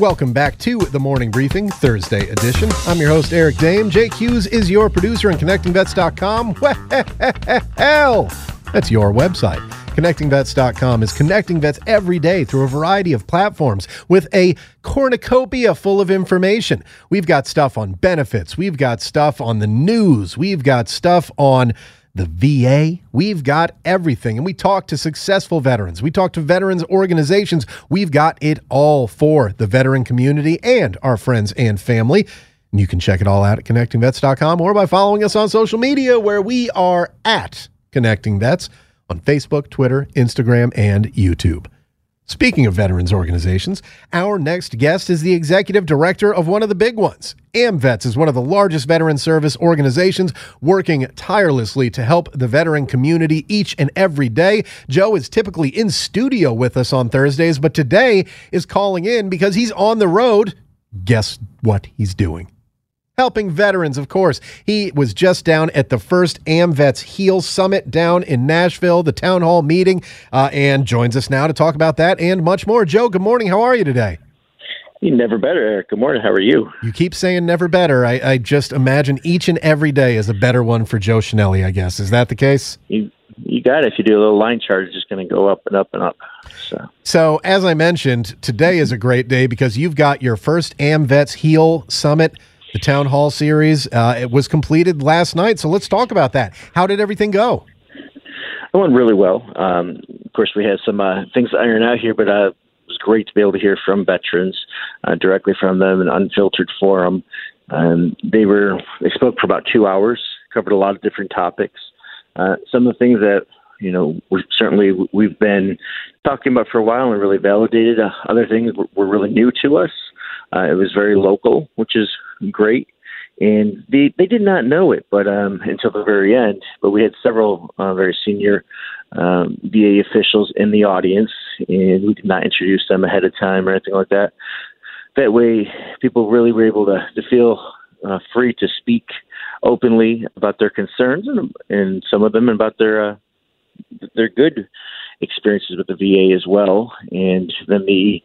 Welcome back to the Morning Briefing, Thursday edition. I'm your host, Eric Dehm. Jake Hughes is your producer, and ConnectingVets.com, well, that's your website. ConnectingVets.com is connecting vets every day through a variety of platforms with a cornucopia full of information. We've got stuff on benefits, we've got stuff on the news, we've got stuff on the VA. We've got everything. And we talk to successful veterans. We talk to veterans organizations. We've got it all for the veteran community and our friends and family. And you can check it all out at connectingvets.com or by following us on social media where we are at Connecting Vets on Facebook, Twitter, Instagram, and YouTube. Speaking of veterans organizations, our next guest is the executive director of one of the big ones. AMVETS is one of the largest veteran service organizations working tirelessly to help the veteran community each and every day. Joe is typically in studio with us on Thursdays, but today is calling in because he's on the road. Guess what he's doing? Helping veterans, of course. He was just down at the first AMVETS HEAL Summit down in Nashville, the town hall meeting, uh, and joins us now to talk about that and much more. Joe, good morning. How are you today? Never better, Eric. Good morning. How are you? You keep saying never better. I, I just imagine each and every day is a better one for Joe Chenelly, I guess. Is that the case? You, you got it. If you do a little line chart, it's just going to go up and up and up. So. so, as I mentioned, today is a great day because you've got your first AMVETS HEAL Summit the town hall series. Uh, it was completed last night, so let's talk about that. How did everything go? It went really well. Um, of course, we had some uh, things to iron out here, but uh, it was great to be able to hear from veterans uh, directly from them, an unfiltered forum. Um, they were they spoke for about two hours, covered a lot of different topics. Uh, some of the things that you know we certainly we've been talking about for a while and really validated. Uh, other things were, were really new to us. Uh, it was very local, which is great. And they they did not know it, but um, until the very end. But we had several uh, very senior um, VA officials in the audience, and we did not introduce them ahead of time or anything like that. That way, people really were able to to feel uh, free to speak openly about their concerns and, and some of them about their uh, they're good experiences with the VA as well. And then the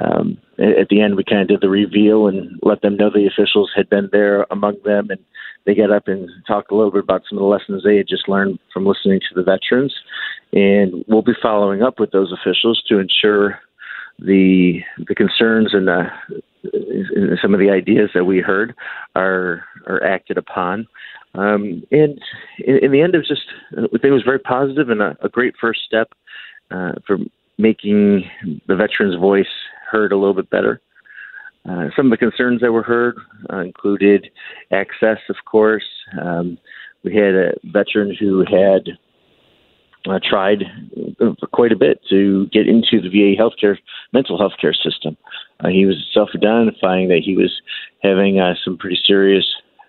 um, at the end, we kind of did the reveal and let them know the officials had been there among them, and they got up and talked a little bit about some of the lessons they had just learned from listening to the veterans. And we'll be following up with those officials to ensure the the concerns and uh, some of the ideas that we heard are are acted upon. Um, and in, in, the end, it was just I think it was very positive and a, a great first step uh, for making the veterans' voice heard a little bit better. Uh, some of the concerns that were heard uh, included access, of course. Um, we had a veteran who had uh, tried for quite a bit to get into the VA healthcare mental health care system. Uh, he was self-identifying that he was having uh, some pretty serious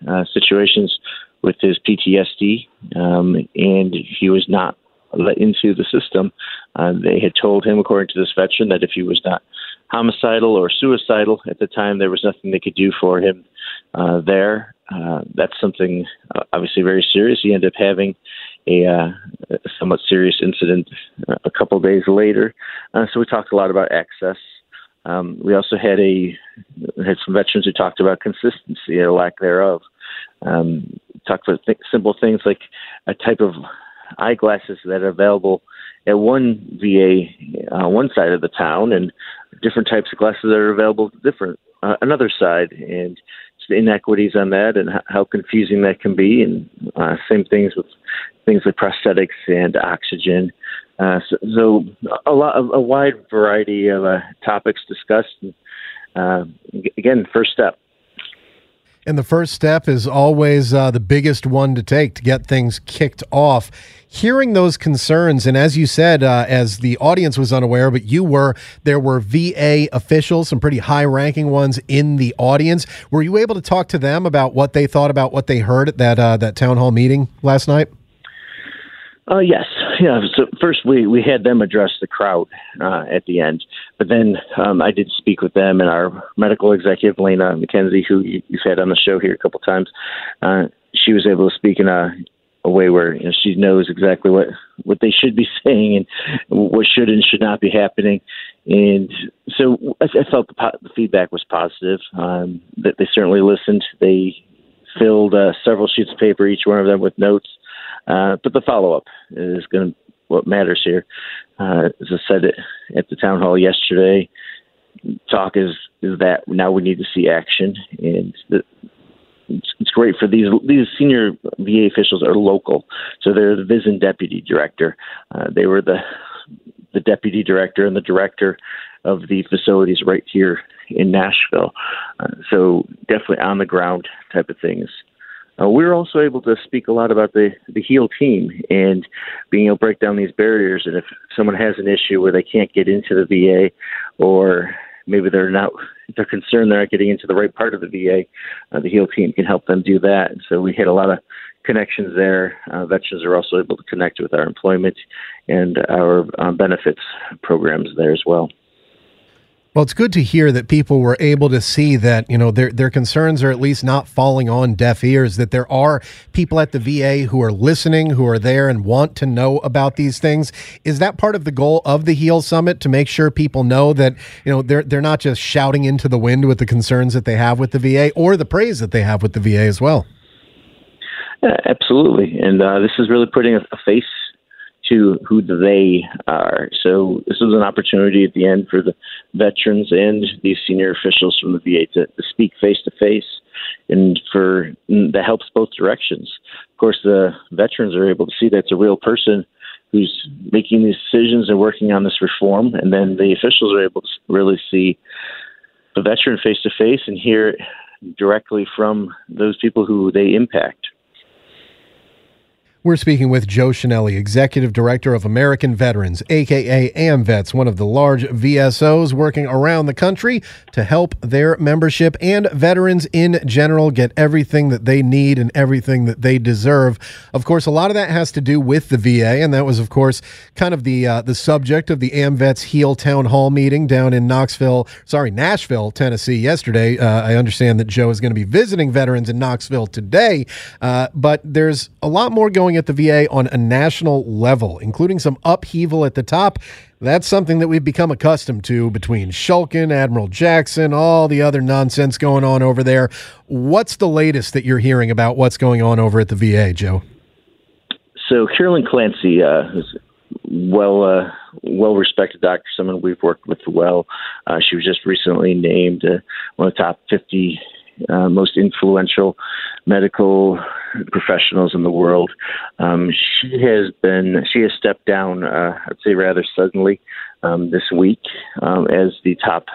uh, situations with his PTSD, um, and he was not let into the system. Uh, they had told him, according to this veteran, that if he was not homicidal or suicidal at the time, there was nothing they could do for him uh, there. Uh, that's something uh, obviously very serious. He ended up having a, uh, somewhat serious incident uh, a couple days later. Uh, so we talked a lot about access. Um, we also had a had some veterans who talked about consistency or lack thereof. Um, talked about th- simple things like a type of eyeglasses that are available at one VA uh, one side of the town, and different types of glasses that are available at different uh, another side, and the inequities on that, and how confusing that can be, and uh, same things with things like prosthetics and oxygen. Uh, so, so, a lot, a wide variety of uh, topics discussed. And, uh, again, first step. And the first step is always uh, the biggest one to take to get things kicked off. Hearing those concerns, and as you said, uh, as the audience was unaware, but you were, there were VA officials, some pretty high ranking ones in the audience. Were you able to talk to them about what they thought about what they heard at that, uh, that town hall meeting last night? Uh, yes, yeah. So first, we we had them address the crowd uh, at the end, but then um, I did speak with them and our medical executive Lena McKenzie, who you've had on the show here a couple times. Uh, she was able to speak in a, a way where you know, she knows exactly what what they should be saying and what should and should not be happening. And so I, I felt the, po- the feedback was positive. Um, that they certainly listened. They filled uh, several sheets of paper, each one of them with notes uh, but the follow up is going to what matters here. Uh, as I said at the town hall yesterday, talk is is that now we need to see action, and the, it's, it's great for these these senior VA officials are local, so they're the VISN deputy director. Uh, they were the the deputy director and the director of the facilities right here in Nashville. Uh, so definitely on the ground type of things. Uh, we were also able to speak a lot about the the heal team and being able to break down these barriers. And if someone has an issue where they can't get into the VA, or maybe they're not they're concerned they're not getting into the right part of the VA, uh, the heal team can help them do that. And so we had a lot of connections there. Uh, veterans are also able to connect with our employment and our um, benefits programs there as well. Well, it's good to hear that people were able to see that, you know, their their concerns are at least not falling on deaf ears, that there are people at the VA who are listening, who are there and want to know about these things. Is that part of the goal of the HEAL Summit to make sure people know that, you know, they're they're not just shouting into the wind with the concerns that they have with the VA or the praise that they have with the VA as well? Yeah, absolutely. And uh, this is really putting a, a face to who they are. So this was an opportunity at the end for the veterans and these senior officials from the VA to, to speak face to face, and for that helps both directions. Of course, the veterans are able to see that it's a real person who's making these decisions and working on this reform, and then the officials are able to really see the veteran face to face and hear directly from those people who they impact. We're speaking with Joe Chenelly, Executive Director of American Veterans, aka AMVETS, one of the large VSOs working around the country to help their membership and veterans in general get everything that they need and everything that they deserve. Of course, a lot of that has to do with the VA, and that was, of course, kind of the uh, the subject of the AMVETS HEAL Town Hall meeting down in Knoxville, sorry, Nashville, Tennessee, yesterday. Uh, I understand that Joe is going to be visiting veterans in Knoxville today, uh, but there's a lot more going at the VA on a national level, including some upheaval at the top. That's something that we've become accustomed to between Shulkin, Admiral Jackson, all the other nonsense going on over there. What's the latest that you're hearing about what's going on over at the VA, Joe? So Carolyn Clancy uh, is well uh, well respected doctor, someone we've worked with well. Uh, she was just recently named uh, one of the top 50 uh, most influential medical professionals in the world. Um, she has been she has stepped down, uh, I'd say rather suddenly um, this week um, as the top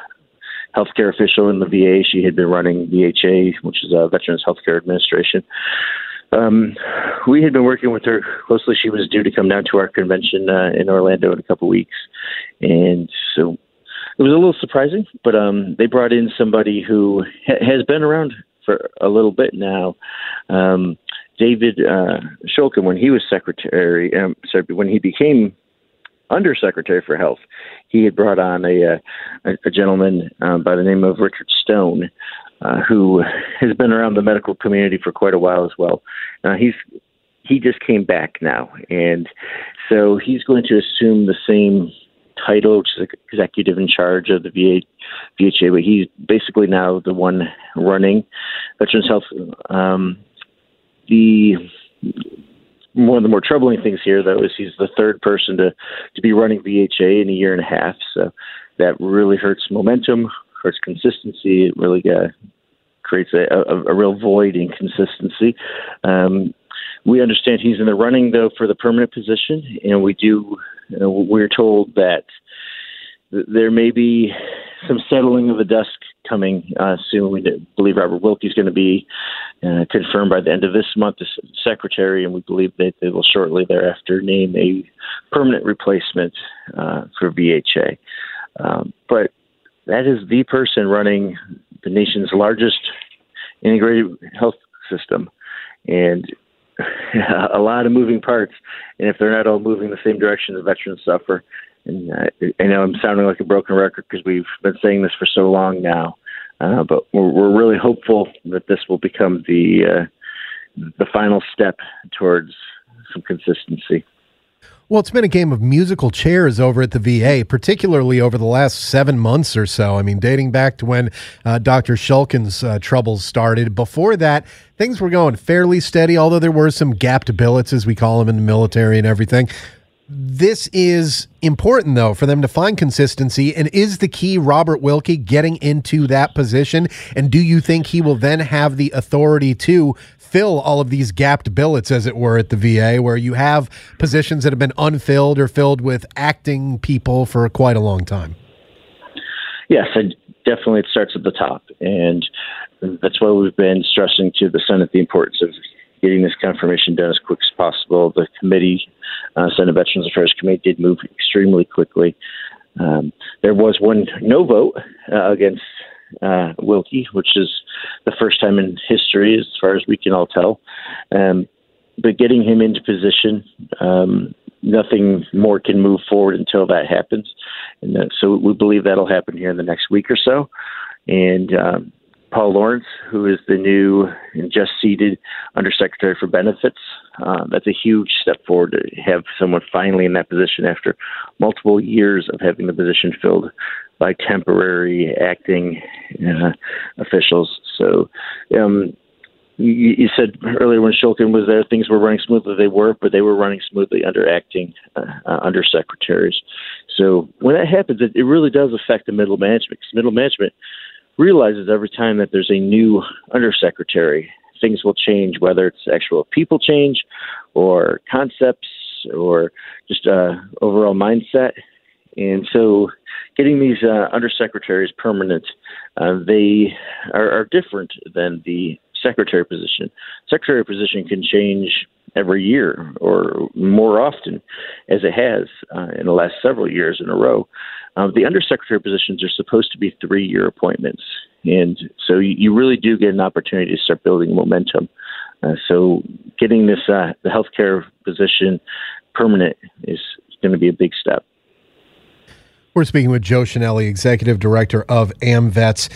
healthcare official in the VA. She had been running VHA, which is a Veterans Healthcare Administration. Um, we had been working with her closely. She was due to come down to our convention uh, in Orlando in a couple weeks, and so was a little surprising. But um, they brought in somebody who ha- has been around for a little bit now. Um, David uh, Shulkin, when he was secretary, um, sorry, when he became undersecretary for health, he had brought on a, uh, a, a gentleman um, by the name of Richard Stone, uh, who has been around the medical community for quite a while as well. Uh, he's he just came back now, and so he's going to assume the same title, which is executive in charge of the VA, VHA, but he's basically now the one running Veterans Health. Um, the one of the more troubling things here, though, is he's the third person to to be running VHA in a year and a half. So that really hurts momentum, hurts consistency. It really uh, creates a, a, a, real void in consistency. Um, we understand he's in the running though for the permanent position, and we do. You know, we're told that there may be some settling of the dust coming uh, soon. We believe Robert Wilkie is going to be uh, confirmed by the end of this month as secretary, and we believe that they will shortly thereafter name a permanent replacement uh, for VHA. Um, but that is the person running the nation's largest integrated health system, and a lot of moving parts. And if they're not all moving the same direction, the veterans suffer. And uh, I know I'm sounding like a broken record because we've been saying this for so long now, uh, but we're, we're really hopeful that this will become the uh, the final step towards some consistency. Well, it's been a game of musical chairs over at the VA, particularly over the last seven months or so. I mean, dating back to when uh, Dr. Shulkin's uh, troubles started. Before that, things were going fairly steady, although there were some gapped billets, as we call them in the military and everything. This is important, though, for them to find consistency. And is the key Robert Wilkie getting into that position? And do you think he will then have the authority to fill all of these gapped billets, as it were, at the VA, where you have positions that have been unfilled or filled with acting people for quite a long time? Yes, I, definitely it starts at the top. And that's why we've been stressing to the Senate the importance of getting this confirmation done as quick as possible. The committee, uh, Senate Veterans Affairs Committee, did move extremely quickly. Um, there was one no vote uh, against uh, Wilkie, which is the first time in history, as far as we can all tell. Um, but getting him into position, um, nothing more can move forward until that happens. And uh, so we believe that'll happen here in the next week or so. And um, Paul Lawrence, who is the new and just seated Undersecretary for Benefits. Uh, that's a huge step forward to have someone finally in that position after multiple years of having the position filled by temporary acting uh, officials. So, um, you, you, said earlier when Shulkin was there, things were running smoothly. They were, but they were running smoothly under acting uh, uh undersecretaries. So when that happens, it, it really does affect the middle management. Because middle management realizes every time that there's a new undersecretary, things will change, whether it's actual people change or concepts or just uh, overall mindset. And so, getting these uh, undersecretaries permanent, uh, they are, are different than the secretary position. Secretary position can change every year or more often, as it has uh, in the last several years in a row. Uh, the undersecretary positions are supposed to be three year appointments. And so you, you, really do get an opportunity to start building momentum. Uh, so getting this uh, the healthcare position permanent is going to be a big step. We're speaking with Joe Chenelly, Executive Director of AMVETS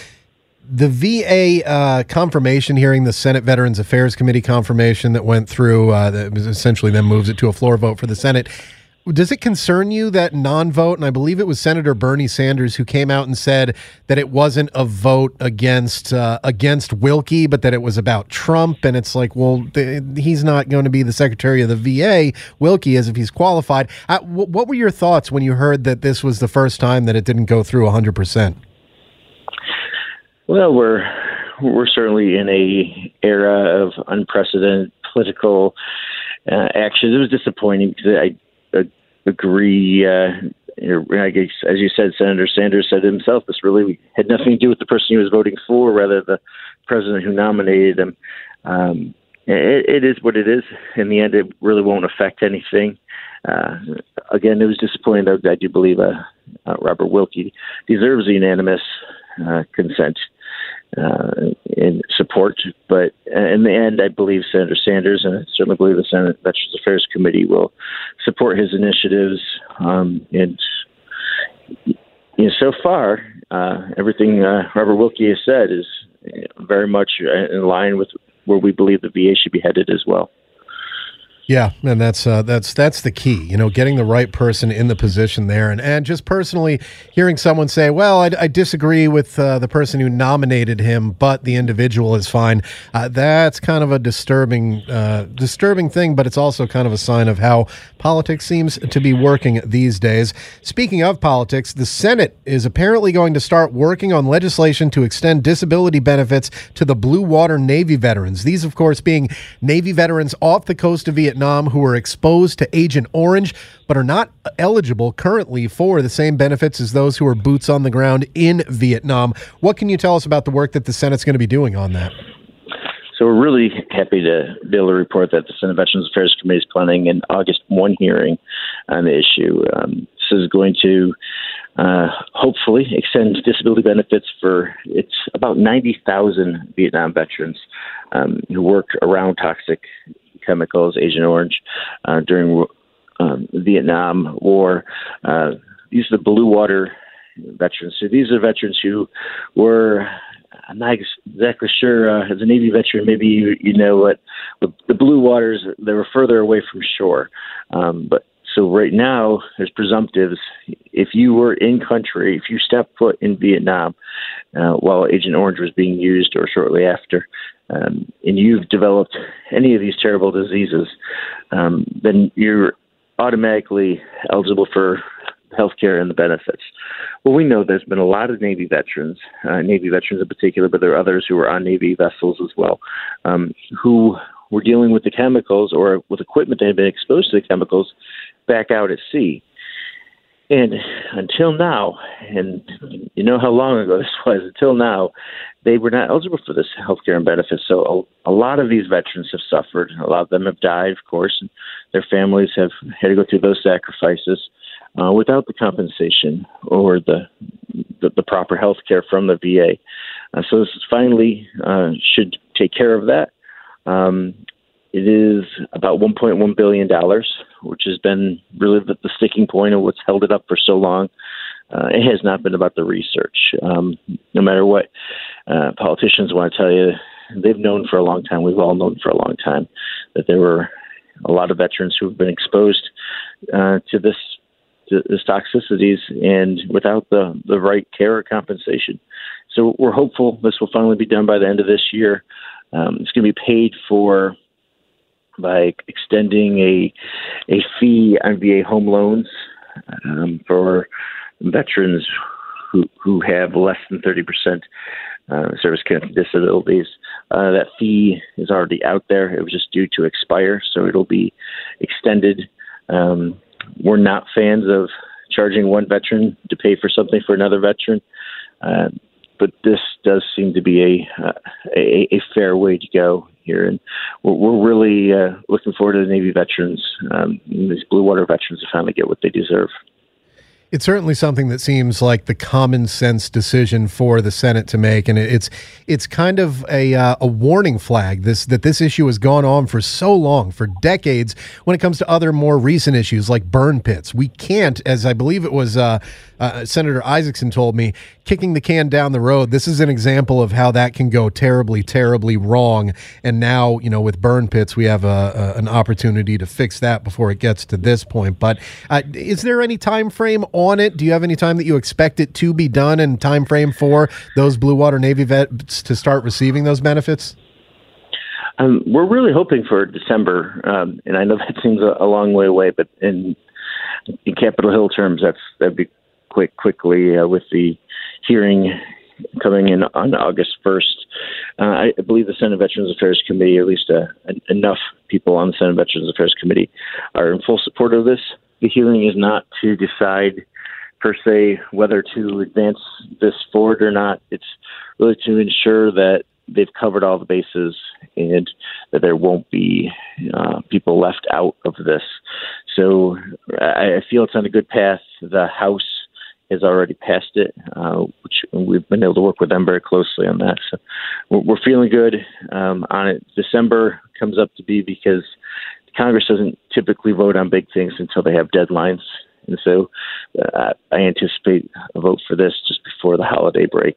the VA uh, confirmation hearing, the Senate Veterans Affairs Committee confirmation that went through, uh, that essentially then moves it to a floor vote for the Senate. Does it concern you that non vote, and I believe it was Senator Bernie Sanders who came out and said that it wasn't a vote against uh, against Wilkie, but that it was about Trump? And it's like, well, th- he's not going to be the Secretary of the VA, Wilkie, as if he's qualified. Uh, what were your thoughts when you heard that this was the first time that it didn't go through 100%? Well, we're we're certainly in a era of unprecedented political uh, action. It was disappointing because I agree. Uh, as you said, Senator Sanders said himself, this really had nothing to do with the person he was voting for, rather the president who nominated him. Um, it, it is what it is. In the end, it really won't affect anything. Uh, again, it was disappointing. I do believe uh, uh, Robert Wilkie deserves unanimous uh, consent uh, in support. But in the end, I believe Senator Sanders, and I certainly believe the Senate Veterans Affairs Committee will support his initiatives. Um, and you know, so far, uh, everything uh, Robert Wilkie has said is very much in line with where we believe the VA should be headed as well. Yeah, and that's uh, that's that's the key. You know, getting the right person in the position there, and and just personally hearing someone say, "Well, I, I disagree with uh, the person who nominated him, but the individual is fine." Uh, that's kind of a disturbing uh, disturbing thing, but it's also kind of a sign of how politics seems to be working these days. Speaking of politics, the Senate is apparently going to start working on legislation to extend disability benefits to the Blue Water Navy veterans. These, of course, being Navy veterans off the coast of Vietnam Vietnam who are exposed to Agent Orange but are not eligible currently for the same benefits as those who are boots on the ground in Vietnam. What can you tell us about the work that the Senate's going to be doing on that? So we're really happy to be able to report that the Senate Veterans Affairs Committee is planning an August 1 hearing on the issue. Um, this is going to uh, hopefully extend disability benefits for it's about 90,000 Vietnam veterans um, who work around toxic chemicals, Agent Orange, uh, during um, Vietnam War. Uh, these are the blue water veterans. So these are veterans who were. I'm not exactly sure. Uh, as a Navy veteran, maybe you, you know what the, the blue waters. They were further away from shore, um, but so right now, as presumptives. If you were in country, if you stepped foot in Vietnam uh, while Agent Orange was being used or shortly after, um, and you've developed any of these terrible diseases, um, then you're automatically eligible for health care and the benefits. Well, we know there's been a lot of Navy veterans, uh, Navy veterans in particular, but there are others who were on Navy vessels as well, um, who were dealing with the chemicals or with equipment that had been exposed to the chemicals back out at sea. And until now, and you know how long ago this was, until now, they were not eligible for this health care and benefits. So a, a, lot of these veterans have suffered. A lot of them have died, of course, and their families have had to go through those sacrifices uh, without the compensation or the, the, the proper health care from the VA. Uh, so this finally uh, should take care of that. Um, it is about 1.1 billion dollars, which has been really the, the, sticking point of what's held it up for so long. Uh, it has not been about the research. Um, no matter what uh, politicians want to tell you, they've known for a long time. We've all known for a long time that there were a lot of veterans who have been exposed uh, to this to this toxicities and without the the right care or compensation. So we're hopeful this will finally be done by the end of this year. Um, it's going to be paid for by extending a a fee on VA home loans um, for veterans who who have less than thirty percent uh, service connected disabilities. Uh, that fee is already out there. It was just due to expire, so it'll be extended. Um, we're not fans of charging one veteran to pay for something for another veteran. Uh, but this does seem to be a, uh, a, a fair way to go here, and we're, we're really uh, looking forward to the Navy veterans, um, these Blue Water veterans, to finally get what they deserve. It's certainly something that seems like the common sense decision for the Senate to make, and it's it's kind of a uh, a warning flag. This that this issue has gone on for so long, for decades. When it comes to other more recent issues like burn pits, we can't, as I believe it was uh, uh, Senator Isakson told me, kicking the can down the road. This is an example of how that can go terribly, terribly wrong. And now, you know, with burn pits, we have a, a an opportunity to fix that before it gets to this point. But uh, is there any time frame? on it? Do you have any time that you expect it to be done and time frame for those Blue Water Navy vets to start receiving those benefits? Um, we're really hoping for December, um, and I know that seems a, a, long way away, but in in Capitol Hill terms, that's that'd be quick quickly uh, with the hearing coming in on August 1st. Uh, I believe the Senate Veterans Affairs Committee, at least uh, enough people on the Senate Veterans Affairs Committee, are in full support of this the hearing is not to decide per se whether to advance this forward or not. It's really to ensure that they've covered all the bases and that there won't be uh, people left out of this. So I, I feel it's on a good path. The House has already passed it, uh, which we've been able to work with them very closely on that. So we're, feeling good um, on it. December comes up to be because Congress doesn't typically vote on big things until they have deadlines. And so uh, I anticipate a vote for this just before the holiday break.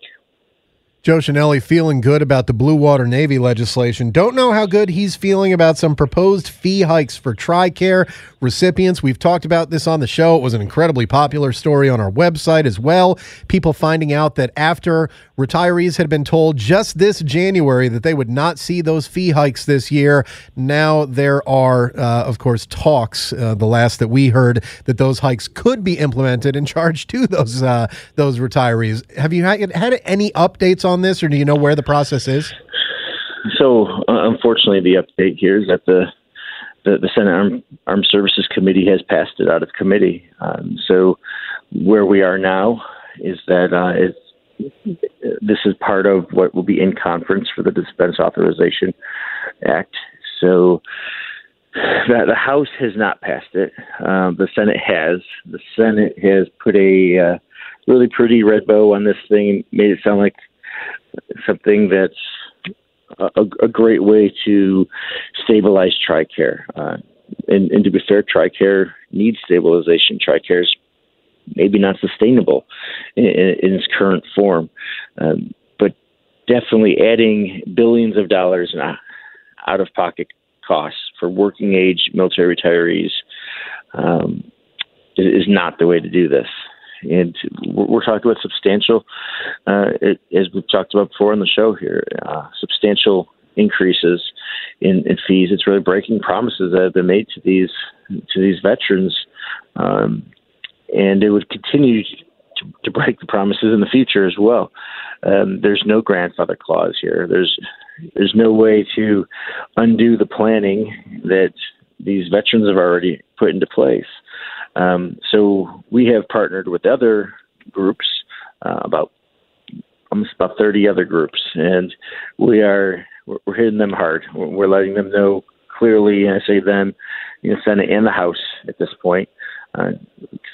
Joe Chenelly feeling good about the Blue Water Navy legislation. Don't know how good he's feeling about some proposed fee hikes for TRICARE recipients. We've talked about this on the show. It was an incredibly popular story on our website as well. People finding out that after retirees had been told just this January that they would not see those fee hikes this year, now there are, uh, of course, talks. Uh, the last that we heard that those hikes could be implemented and charged to those uh, those retirees. Have you had any updates on this, or do you know where the process is? So, uh, unfortunately, the update here is that the the, the Senate Armed, Armed, Services Committee has passed it out of committee. Um, so, where we are now is that uh, this is part of what will be in conference for the Defense Authorization Act. So, that the House has not passed it. Um, the Senate has. The Senate has put a uh, really pretty red bow on this thing, made it sound like something that's a, a great way to stabilize TRICARE. Uh, and, and to be fair, TRICARE needs stabilization. TRICARE is maybe not sustainable in, in its current form. Um, but definitely adding billions of dollars in out of pocket costs for working age military retirees um, is not the way to do this and we're talking about substantial, uh, as we've talked about before on the show here, uh, substantial increases in, in, fees. It's really breaking promises that have been made to these to these veterans, um, and it would continue to, to, break the promises in the future as well. Um, there's no grandfather clause here. There's there's no way to undo the planning that these veterans have already put into place. Um, so we have partnered with other groups, uh, about almost about 30 other groups, and we are we're, hitting them hard. We're letting them know clearly, and I say them, you know, Senate and the House at this point. Uh,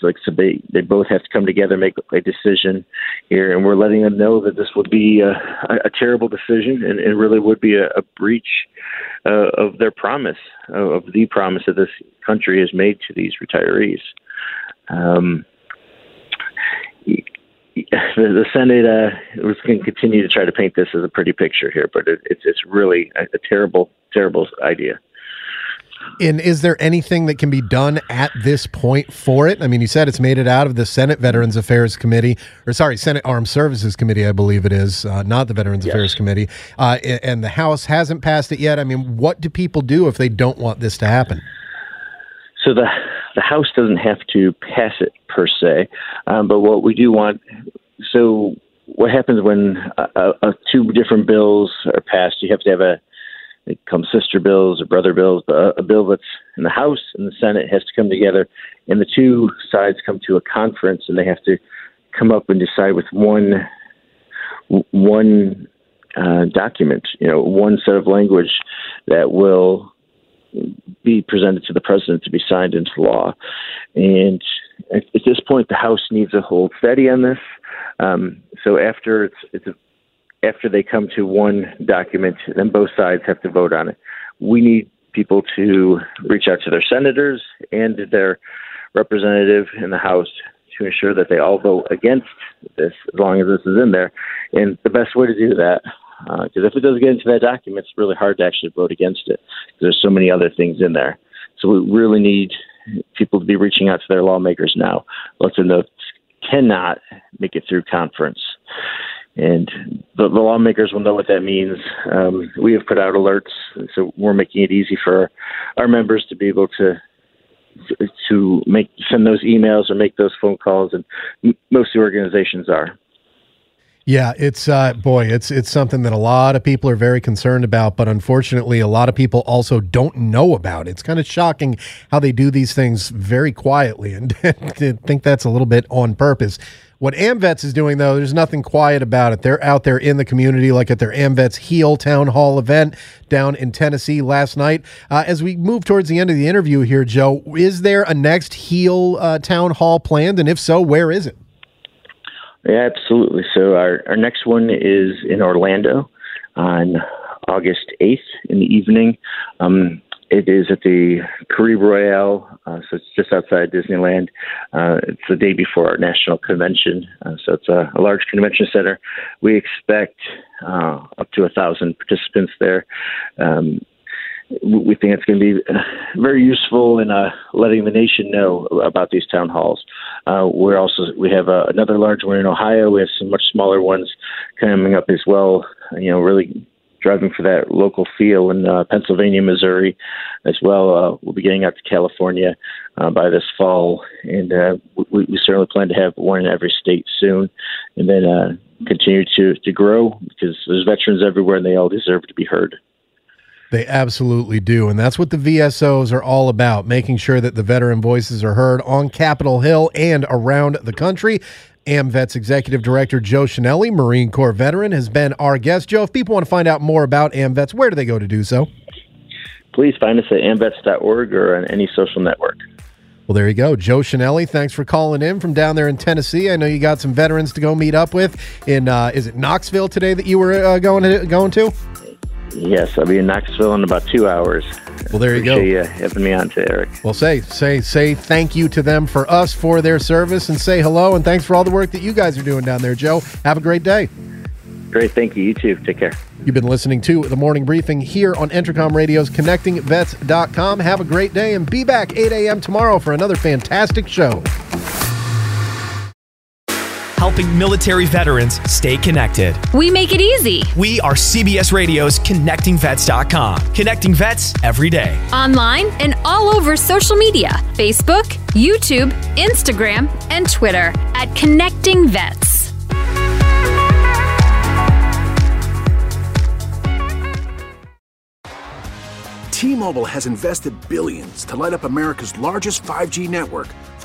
like so they they both have to come together, make a decision here, and we're letting them know that this would be a, a terrible decision, and it really would be a, a breach uh, of their promise, of the promise that this country has made to these retirees. Um, the Senate uh, was going to continue to try to paint this as a pretty picture here, but it, it's it's really a, a terrible, terrible idea. And is there anything that can be done at this point for it? I mean, you said it's made it out of the Senate Veterans Affairs Committee, or sorry, Senate Armed Services Committee, I believe it is, uh, not the Veterans yes. Affairs Committee. Uh, and the House hasn't passed it yet. I mean, what do people do if they don't want this to happen? So the the House doesn't have to pass it per se, um, but what we do want. So what happens when uh, uh, two different bills are passed? You have to have a they comes sister bills or brother bills. A, a bill that's in the House and the Senate has to come together, and the two sides come to a conference, and they have to come up and decide with one one uh, document, you know, one set of language that will be presented to the president to be signed into law. And at, at this point, the House needs to hold steady on this. Um, so after it's, it's after they come to one document, then both sides have to vote on it. We need people to reach out to their senators and their representative in the House to ensure that they all vote against this as long as this is in there. And the best way to do that, because uh, if it does get into that document, it's really hard to actually vote against it because there's so many other things in there. So we really need people to be reaching out to their lawmakers now, let them know cannot make it through conference. And the, the lawmakers will know what that means. Um, we have put out alerts, so we're making it easy for our members to be able to to make send those emails or make those phone calls, and most organizations are. Yeah, it's uh, boy, it's it's something that a lot of people are very concerned about, but unfortunately, a lot of people also don't know about. It's kind of shocking how they do these things very quietly, and think that's a little bit on purpose. What AMVETS is doing, though, there's nothing quiet about it. They're out there in the community, like at their AMVETS HEAL Town Hall event down in Tennessee last night. Uh, as we move towards the end of the interview here, Joe, is there a next HEAL uh, Town Hall planned? And if so, where is it? Yeah, absolutely. So our, our next one is in Orlando on August 8th in the evening. Um, it is at the Caribe Royale, uh, so it's just outside Disneyland. Uh, it's the day before our national convention, uh, so it's a, a, large convention center. We expect uh, up to a thousand participants there. Um, we think it's going to be uh, very useful in uh, letting the nation know about these town halls. Uh, we're also we have uh, another large one in Ohio. We have some much smaller ones coming up as well. You know, really driving for that local feel in uh, Pennsylvania, Missouri, as well. Uh, we'll be getting out to California by this fall, and we, we, certainly plan to have one in every state soon, and then continue to to grow because there's veterans everywhere, and they all deserve to be heard. They absolutely do. And that's what the VSOs are all about, making sure that the veteran voices are heard on Capitol Hill and around the country. AMVET's Executive Director Joe Chenelly, Marine Corps veteran, has been our guest. Joe, if people want to find out more about AMVETS, where do they go to do so? Please find us at amvets.org or on any social network. Well, there you go. Joe Chenelly, thanks for calling in from down there in Tennessee. I know you got some veterans to go meet up with in, uh, is it Knoxville today that you were uh, going to, going to? Yes, I'll be in Knoxville in about two hours. Well, there you Appreciate go. You having me on to Eric. Well, say say say thank you to them for us for their service, and say hello and thanks for all the work that you guys are doing down there, Joe. Have a great day. Great, thank you. You too. Take care. You've been listening to the morning briefing here on Entercom Radio's ConnectingVets.com. Have a great day and be back 8 a.m. tomorrow for another fantastic show helping military veterans stay connected. We make it easy. We are CBS Radio's ConnectingVets.com, connecting vets every day. Online and all over social media Facebook, YouTube, Instagram, and Twitter at Connecting Vets. T-Mobile has invested billions to light up America's largest 5G network